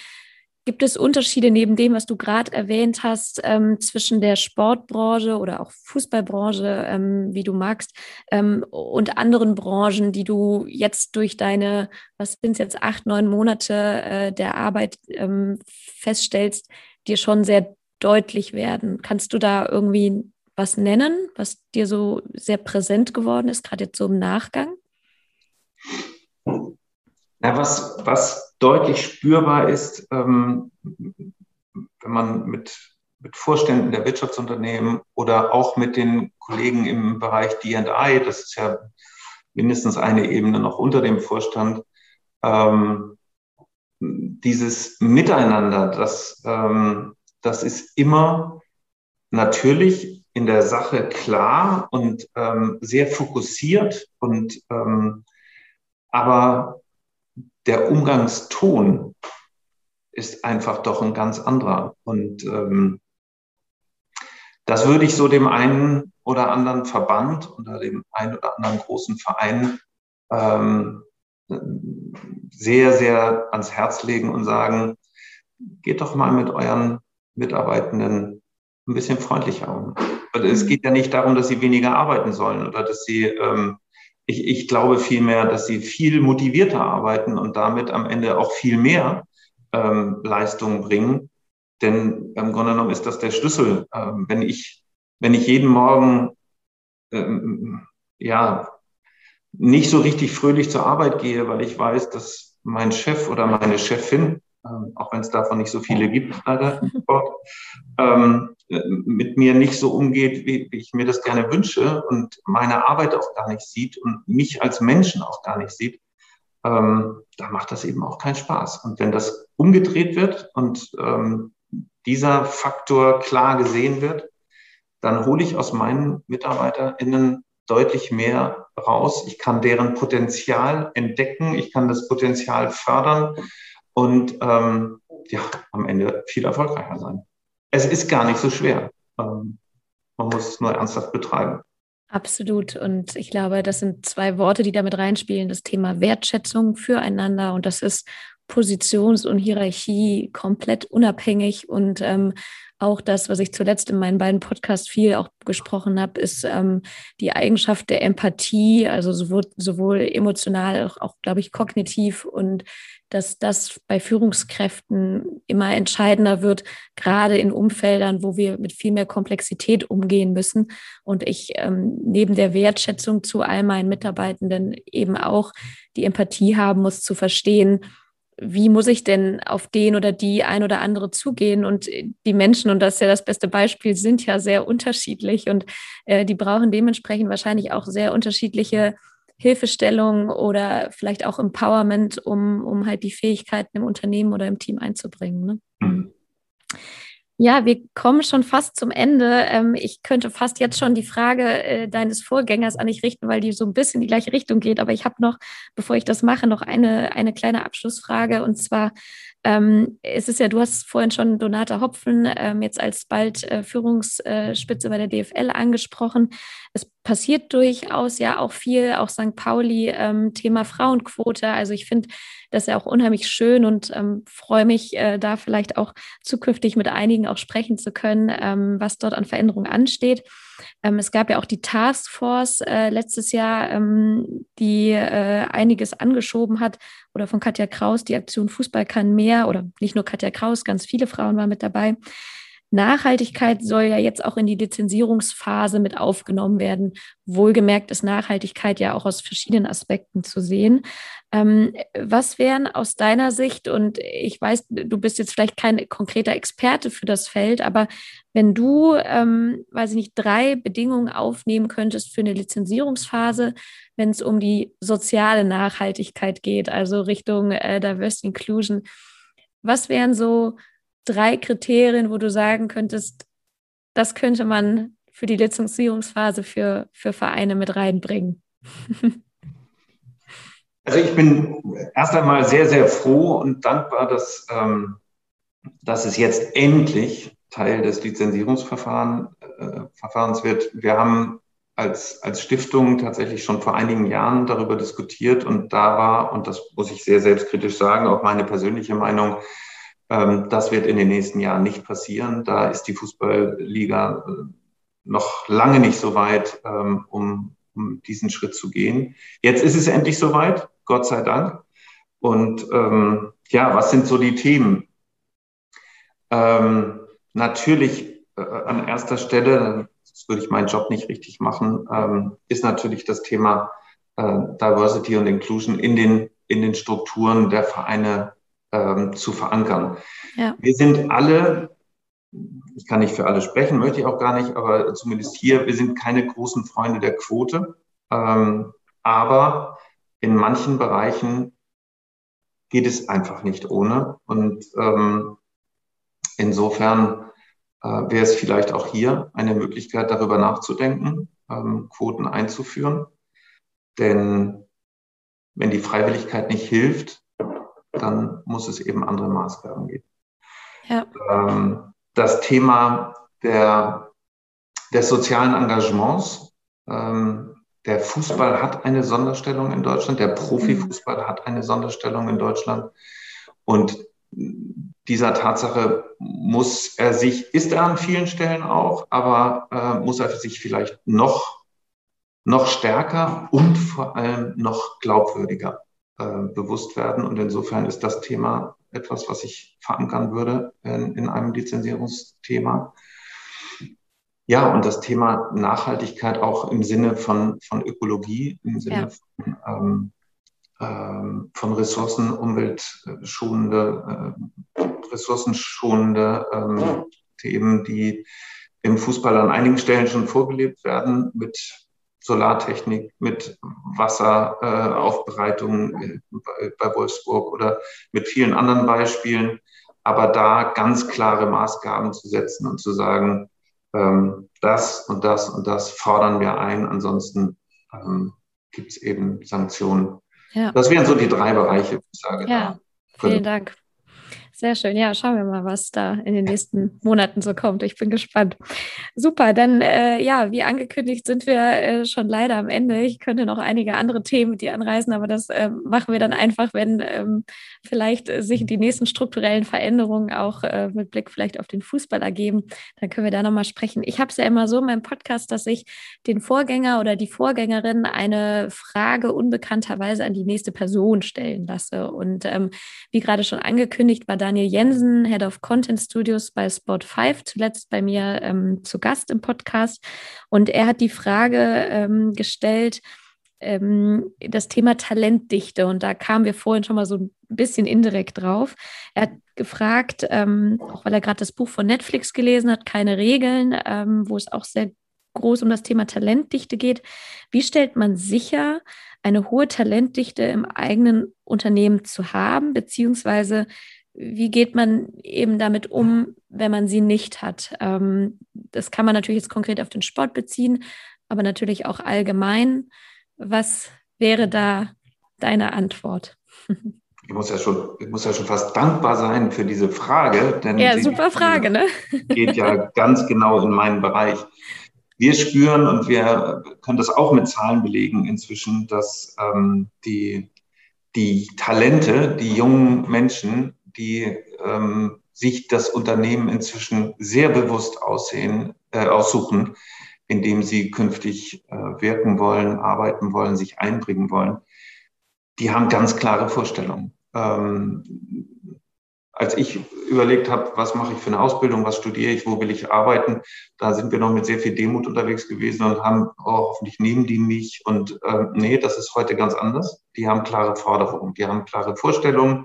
Gibt es Unterschiede neben dem, was du gerade erwähnt hast, ähm, zwischen der Sportbranche oder auch Fußballbranche, ähm, wie du magst, ähm, und anderen Branchen, die du jetzt durch deine, was sind es jetzt, acht, neun Monate äh, der Arbeit ähm, feststellst, dir schon sehr deutlich werden? Kannst du da irgendwie was nennen, was dir so sehr präsent geworden ist, gerade jetzt so im Nachgang? Ja, was, was deutlich spürbar ist, ähm, wenn man mit, mit Vorständen der Wirtschaftsunternehmen oder auch mit den Kollegen im Bereich DI, das ist ja mindestens eine Ebene noch unter dem Vorstand, ähm, dieses Miteinander, das, ähm, das ist immer natürlich in der Sache klar und ähm, sehr fokussiert und ähm, aber der Umgangston ist einfach doch ein ganz anderer. Und ähm, das würde ich so dem einen oder anderen Verband oder dem einen oder anderen großen Verein ähm, sehr, sehr ans Herz legen und sagen, geht doch mal mit euren Mitarbeitenden ein bisschen freundlicher um. Es mhm. geht ja nicht darum, dass sie weniger arbeiten sollen oder dass sie, ähm, ich, ich glaube vielmehr, dass sie viel motivierter arbeiten und damit am Ende auch viel mehr ähm, Leistungen bringen. Denn im Grunde genommen ist das der Schlüssel. Ähm, wenn ich, wenn ich jeden Morgen, ähm, ja, nicht so richtig fröhlich zur Arbeit gehe, weil ich weiß, dass mein Chef oder meine Chefin, ähm, auch wenn es davon nicht so viele gibt, leider ähm, mit mir nicht so umgeht, wie, wie ich mir das gerne wünsche und meine Arbeit auch gar nicht sieht und mich als Menschen auch gar nicht sieht, ähm, da macht das eben auch keinen Spaß. Und wenn das umgedreht wird und ähm, dieser Faktor klar gesehen wird, dann hole ich aus meinen MitarbeiterInnen deutlich mehr raus. Ich kann deren Potenzial entdecken, ich kann das Potenzial fördern und ähm, ja, am Ende viel erfolgreicher sein. Es ist gar nicht so schwer. Ähm, man muss es nur ernsthaft betreiben. Absolut. Und ich glaube, das sind zwei Worte, die damit reinspielen. Das Thema Wertschätzung füreinander. Und das ist Positions- und Hierarchie komplett unabhängig und ähm, auch das, was ich zuletzt in meinen beiden Podcasts viel auch gesprochen habe, ist ähm, die Eigenschaft der Empathie, also sowohl, sowohl emotional, auch, auch glaube ich, kognitiv und dass das bei Führungskräften immer entscheidender wird, gerade in Umfeldern, wo wir mit viel mehr Komplexität umgehen müssen. Und ich ähm, neben der Wertschätzung zu all meinen Mitarbeitenden eben auch die Empathie haben muss, zu verstehen, wie muss ich denn auf den oder die ein oder andere zugehen? Und die Menschen, und das ist ja das beste Beispiel, sind ja sehr unterschiedlich und äh, die brauchen dementsprechend wahrscheinlich auch sehr unterschiedliche Hilfestellung oder vielleicht auch Empowerment, um, um halt die Fähigkeiten im Unternehmen oder im Team einzubringen. Ne? Mhm. Ja, wir kommen schon fast zum Ende. Ähm, ich könnte fast jetzt schon die Frage äh, deines Vorgängers an dich richten, weil die so ein bisschen in die gleiche Richtung geht. Aber ich habe noch, bevor ich das mache, noch eine, eine kleine Abschlussfrage. Und zwar, ähm, es ist ja, du hast vorhin schon Donata Hopfen ähm, jetzt als bald äh, Führungsspitze bei der DFL angesprochen. Es passiert durchaus ja auch viel, auch St. Pauli, ähm, Thema Frauenquote. Also ich finde das ja auch unheimlich schön und ähm, freue mich, äh, da vielleicht auch zukünftig mit einigen auch sprechen zu können, ähm, was dort an Veränderungen ansteht. Ähm, es gab ja auch die Taskforce äh, letztes Jahr, ähm, die äh, einiges angeschoben hat, oder von Katja Kraus, die Aktion Fußball kann mehr, oder nicht nur Katja Kraus, ganz viele Frauen waren mit dabei. Nachhaltigkeit soll ja jetzt auch in die Lizenzierungsphase mit aufgenommen werden. Wohlgemerkt ist Nachhaltigkeit ja auch aus verschiedenen Aspekten zu sehen. Ähm, was wären aus deiner Sicht, und ich weiß, du bist jetzt vielleicht kein konkreter Experte für das Feld, aber wenn du, ähm, weiß ich nicht, drei Bedingungen aufnehmen könntest für eine Lizenzierungsphase, wenn es um die soziale Nachhaltigkeit geht, also Richtung äh, Diversity Inclusion, was wären so drei Kriterien, wo du sagen könntest, das könnte man für die Lizenzierungsphase für, für Vereine mit reinbringen? Also ich bin erst einmal sehr, sehr froh und dankbar, dass, ähm, dass es jetzt endlich Teil des Lizenzierungsverfahrens äh, wird. Wir haben als, als Stiftung tatsächlich schon vor einigen Jahren darüber diskutiert und da war, und das muss ich sehr selbstkritisch sagen, auch meine persönliche Meinung, das wird in den nächsten Jahren nicht passieren. Da ist die Fußballliga äh, noch lange nicht so weit, ähm, um, um diesen Schritt zu gehen. Jetzt ist es endlich soweit, Gott sei Dank. Und ähm, ja, was sind so die Themen? Ähm, natürlich äh, an erster Stelle, das würde ich meinen Job nicht richtig machen, ähm, ist natürlich das Thema äh, Diversity und Inclusion in den, in den Strukturen der Vereine ähm, zu verankern. Ja. Wir sind alle, ich kann nicht für alle sprechen, möchte ich auch gar nicht, aber zumindest hier, wir sind keine großen Freunde der Quote. Ähm, aber in manchen Bereichen geht es einfach nicht ohne. Und ähm, insofern äh, wäre es vielleicht auch hier eine Möglichkeit, darüber nachzudenken, ähm, Quoten einzuführen. Denn wenn die Freiwilligkeit nicht hilft, dann muss es eben andere Maßgaben geben. Ja. Ähm, das Thema der, des sozialen Engagements, ähm, der Fußball hat eine Sonderstellung in Deutschland, der Profifußball hat eine Sonderstellung in Deutschland. Und dieser Tatsache muss er sich, ist er an vielen Stellen auch, aber äh, muss er sich vielleicht noch, noch stärker und vor allem noch glaubwürdiger bewusst werden. Und insofern ist das Thema etwas, was ich verankern würde in, in einem Lizenzierungsthema. Ja, und das Thema Nachhaltigkeit auch im Sinne von, von Ökologie, im Sinne ja. von, ähm, ähm, von Ressourcen, umweltschonende, äh, ressourcenschonende ähm, Themen, die im Fußball an einigen Stellen schon vorgelebt werden mit Solartechnik, mit Wasseraufbereitung äh, bei, Wolfsburg oder mit vielen anderen Beispielen. Aber da ganz klare Maßgaben zu setzen und zu sagen, ähm, das und das und das fordern wir ein, ansonsten ähm, gibt es eben Sanktionen. Ja. Das wären so die drei Bereiche, ich sage. Ja, vielen Dank. Sehr schön. Ja, schauen wir mal, was da in den nächsten Monaten so kommt. Ich bin gespannt. Super, dann äh, ja, wie angekündigt sind wir äh, schon leider am Ende. Ich könnte noch einige andere Themen mit dir anreißen, aber das äh, machen wir dann einfach, wenn ähm, vielleicht sich die nächsten strukturellen Veränderungen auch äh, mit Blick vielleicht auf den Fußball ergeben. Dann können wir da nochmal sprechen. Ich habe es ja immer so in meinem Podcast, dass ich den Vorgänger oder die Vorgängerin eine Frage unbekannterweise an die nächste Person stellen lasse. Und ähm, wie gerade schon angekündigt, war Daniel Jensen, Head of Content Studios bei Spot5, zuletzt bei mir ähm, zu Gast im Podcast. Und er hat die Frage ähm, gestellt, ähm, das Thema Talentdichte. Und da kamen wir vorhin schon mal so ein bisschen indirekt drauf. Er hat gefragt, ähm, auch weil er gerade das Buch von Netflix gelesen hat, keine Regeln, ähm, wo es auch sehr groß um das Thema Talentdichte geht. Wie stellt man sicher, eine hohe Talentdichte im eigenen Unternehmen zu haben, beziehungsweise wie geht man eben damit um, wenn man sie nicht hat? Ähm, das kann man natürlich jetzt konkret auf den Sport beziehen, aber natürlich auch allgemein. Was wäre da deine Antwort? Ich muss ja schon, ich muss ja schon fast dankbar sein für diese Frage, denn ja, super Frage, ne? geht ja ganz genau in meinen Bereich. Wir spüren und wir können das auch mit Zahlen belegen inzwischen, dass ähm, die, die Talente, die jungen Menschen die ähm, sich das Unternehmen inzwischen sehr bewusst aussehen, äh, aussuchen, indem sie künftig äh, wirken wollen, arbeiten wollen, sich einbringen wollen. Die haben ganz klare Vorstellungen. Ähm, als ich überlegt habe, was mache ich für eine Ausbildung, was studiere ich, wo will ich arbeiten, da sind wir noch mit sehr viel Demut unterwegs gewesen und haben, oh, hoffentlich nehmen die mich. Und ähm, nee, das ist heute ganz anders. Die haben klare Forderungen, die haben klare Vorstellungen.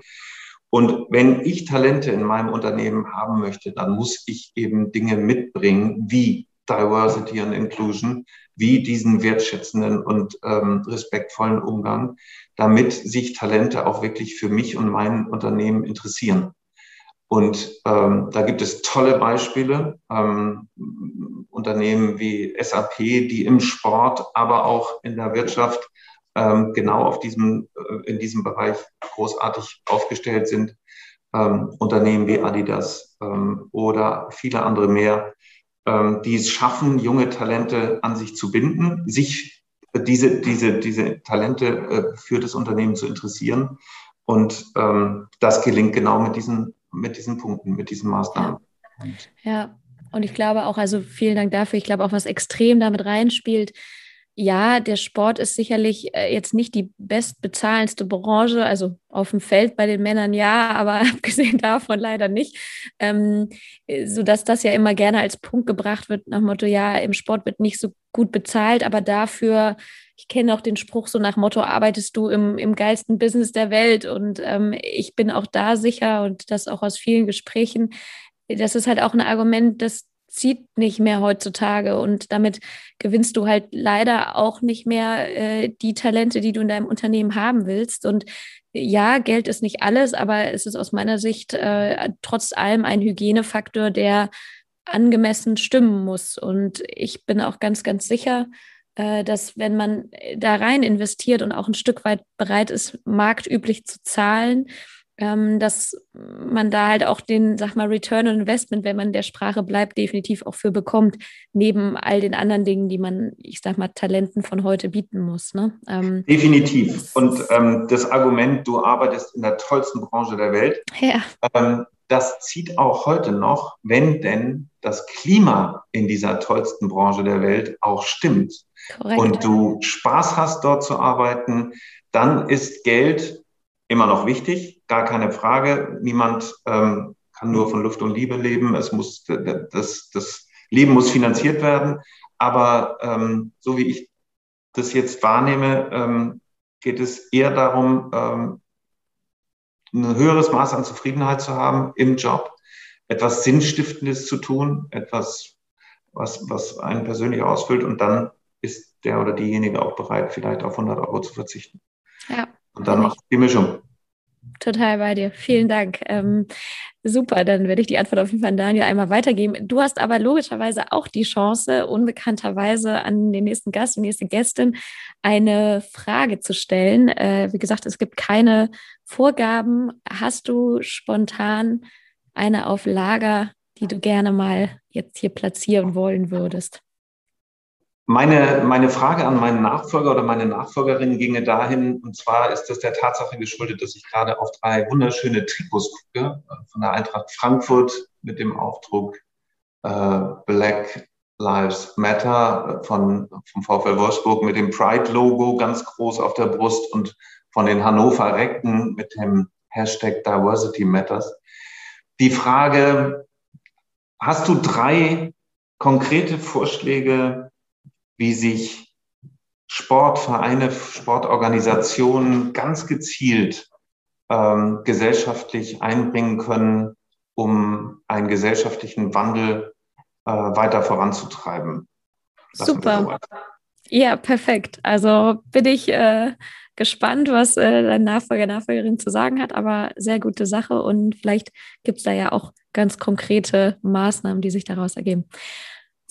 Und wenn ich Talente in meinem Unternehmen haben möchte, dann muss ich eben Dinge mitbringen, wie Diversity and Inclusion, wie diesen wertschätzenden und ähm, respektvollen Umgang, damit sich Talente auch wirklich für mich und mein Unternehmen interessieren. Und ähm, da gibt es tolle Beispiele, ähm, Unternehmen wie SAP, die im Sport, aber auch in der Wirtschaft ähm, genau auf diesem, äh, in diesem Bereich großartig aufgestellt sind. Ähm, Unternehmen wie Adidas ähm, oder viele andere mehr, ähm, die es schaffen, junge Talente an sich zu binden, sich diese, diese, diese Talente äh, für das Unternehmen zu interessieren. Und ähm, das gelingt genau mit diesen, mit diesen Punkten, mit diesen Maßnahmen. Ja. ja. Und ich glaube auch, also vielen Dank dafür. Ich glaube auch, was extrem damit reinspielt, ja, der Sport ist sicherlich äh, jetzt nicht die bestbezahlendste Branche, also auf dem Feld bei den Männern ja, aber abgesehen davon leider nicht, ähm, äh, sodass das ja immer gerne als Punkt gebracht wird nach Motto, ja, im Sport wird nicht so gut bezahlt, aber dafür, ich kenne auch den Spruch so nach Motto, arbeitest du im, im geilsten Business der Welt? Und ähm, ich bin auch da sicher und das auch aus vielen Gesprächen, das ist halt auch ein Argument, das zieht nicht mehr heutzutage und damit gewinnst du halt leider auch nicht mehr äh, die Talente, die du in deinem Unternehmen haben willst. Und ja, Geld ist nicht alles, aber es ist aus meiner Sicht äh, trotz allem ein Hygienefaktor, der angemessen stimmen muss. Und ich bin auch ganz, ganz sicher, äh, dass wenn man da rein investiert und auch ein Stück weit bereit ist, marktüblich zu zahlen, ähm, dass man da halt auch den, sag mal, Return on Investment, wenn man der Sprache bleibt, definitiv auch für bekommt, neben all den anderen Dingen, die man, ich sag mal, Talenten von heute bieten muss. Ne? Ähm, definitiv. Und ähm, das Argument, du arbeitest in der tollsten Branche der Welt, ja. ähm, das zieht auch heute noch, wenn denn das Klima in dieser tollsten Branche der Welt auch stimmt. Korrekt. Und du Spaß hast, dort zu arbeiten, dann ist Geld immer noch wichtig, gar keine Frage. Niemand ähm, kann nur von Luft und Liebe leben. Es muss, das, das Leben muss finanziert werden. Aber ähm, so wie ich das jetzt wahrnehme, ähm, geht es eher darum, ähm, ein höheres Maß an Zufriedenheit zu haben im Job, etwas Sinnstiftendes zu tun, etwas, was, was einen persönlich ausfüllt und dann ist der oder diejenige auch bereit, vielleicht auf 100 Euro zu verzichten. Ja. Und dann macht die Mischung. Total bei dir. Vielen Dank. Ähm, super, dann werde ich die Antwort auf jeden Fall an Daniel einmal weitergeben. Du hast aber logischerweise auch die Chance, unbekannterweise an den nächsten Gast, die nächste Gästin eine Frage zu stellen. Äh, wie gesagt, es gibt keine Vorgaben. Hast du spontan eine auf Lager, die du gerne mal jetzt hier platzieren wollen würdest? Meine, meine Frage an meinen Nachfolger oder meine Nachfolgerin ginge dahin, und zwar ist das der Tatsache geschuldet, dass ich gerade auf drei wunderschöne Trikots gucke, äh, von der Eintracht Frankfurt mit dem Aufdruck äh, Black Lives Matter, äh, von, vom VfL Wolfsburg mit dem Pride-Logo ganz groß auf der Brust und von den Hannover Recken mit dem Hashtag Diversity Matters. Die Frage, hast du drei konkrete Vorschläge, wie sich Sportvereine, Sportorganisationen ganz gezielt ähm, gesellschaftlich einbringen können, um einen gesellschaftlichen Wandel äh, weiter voranzutreiben. Super. Ja, perfekt. Also bin ich äh, gespannt, was äh, dein Nachfolger, Nachfolgerin zu sagen hat, aber sehr gute Sache und vielleicht gibt es da ja auch ganz konkrete Maßnahmen, die sich daraus ergeben.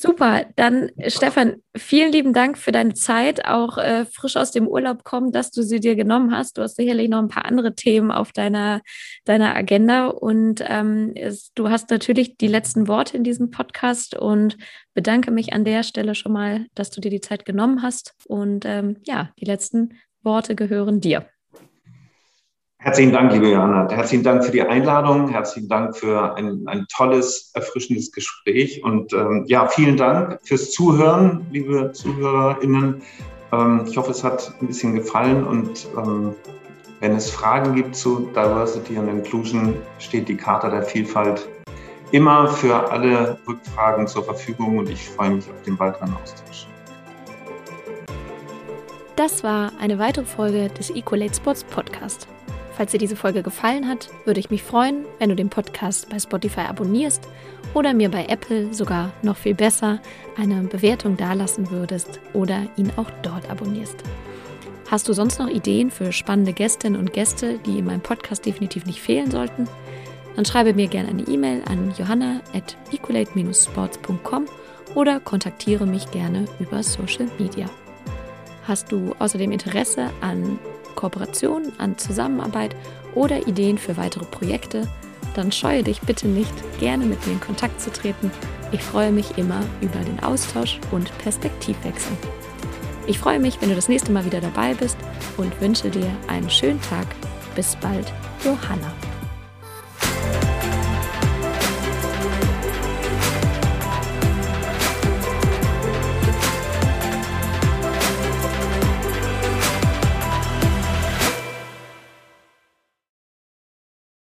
Super, dann Stefan, vielen lieben Dank für deine Zeit, auch äh, frisch aus dem Urlaub kommen, dass du sie dir genommen hast. Du hast sicherlich noch ein paar andere Themen auf deiner, deiner Agenda und ähm, es, du hast natürlich die letzten Worte in diesem Podcast und bedanke mich an der Stelle schon mal, dass du dir die Zeit genommen hast und ähm, ja, die letzten Worte gehören dir. Herzlichen Dank, liebe Johanna. Herzlichen Dank für die Einladung. Herzlichen Dank für ein, ein tolles, erfrischendes Gespräch. Und ähm, ja, vielen Dank fürs Zuhören, liebe ZuhörerInnen. Ähm, ich hoffe, es hat ein bisschen gefallen. Und ähm, wenn es Fragen gibt zu Diversity und Inclusion, steht die Charta der Vielfalt immer für alle Rückfragen zur Verfügung. Und ich freue mich auf den weiteren Austausch. Das war eine weitere Folge des Equalate Sports Podcast. Falls dir diese Folge gefallen hat, würde ich mich freuen, wenn du den Podcast bei Spotify abonnierst oder mir bei Apple sogar noch viel besser eine Bewertung dalassen würdest oder ihn auch dort abonnierst. Hast du sonst noch Ideen für spannende Gästinnen und Gäste, die in meinem Podcast definitiv nicht fehlen sollten? Dann schreibe mir gerne eine E-Mail an johanna at equalate-sports.com oder kontaktiere mich gerne über Social Media. Hast du außerdem Interesse an Kooperation, an Zusammenarbeit oder Ideen für weitere Projekte, dann scheue dich bitte nicht, gerne mit mir in Kontakt zu treten. Ich freue mich immer über den Austausch und Perspektivwechsel. Ich freue mich, wenn du das nächste Mal wieder dabei bist und wünsche dir einen schönen Tag. Bis bald, Johanna.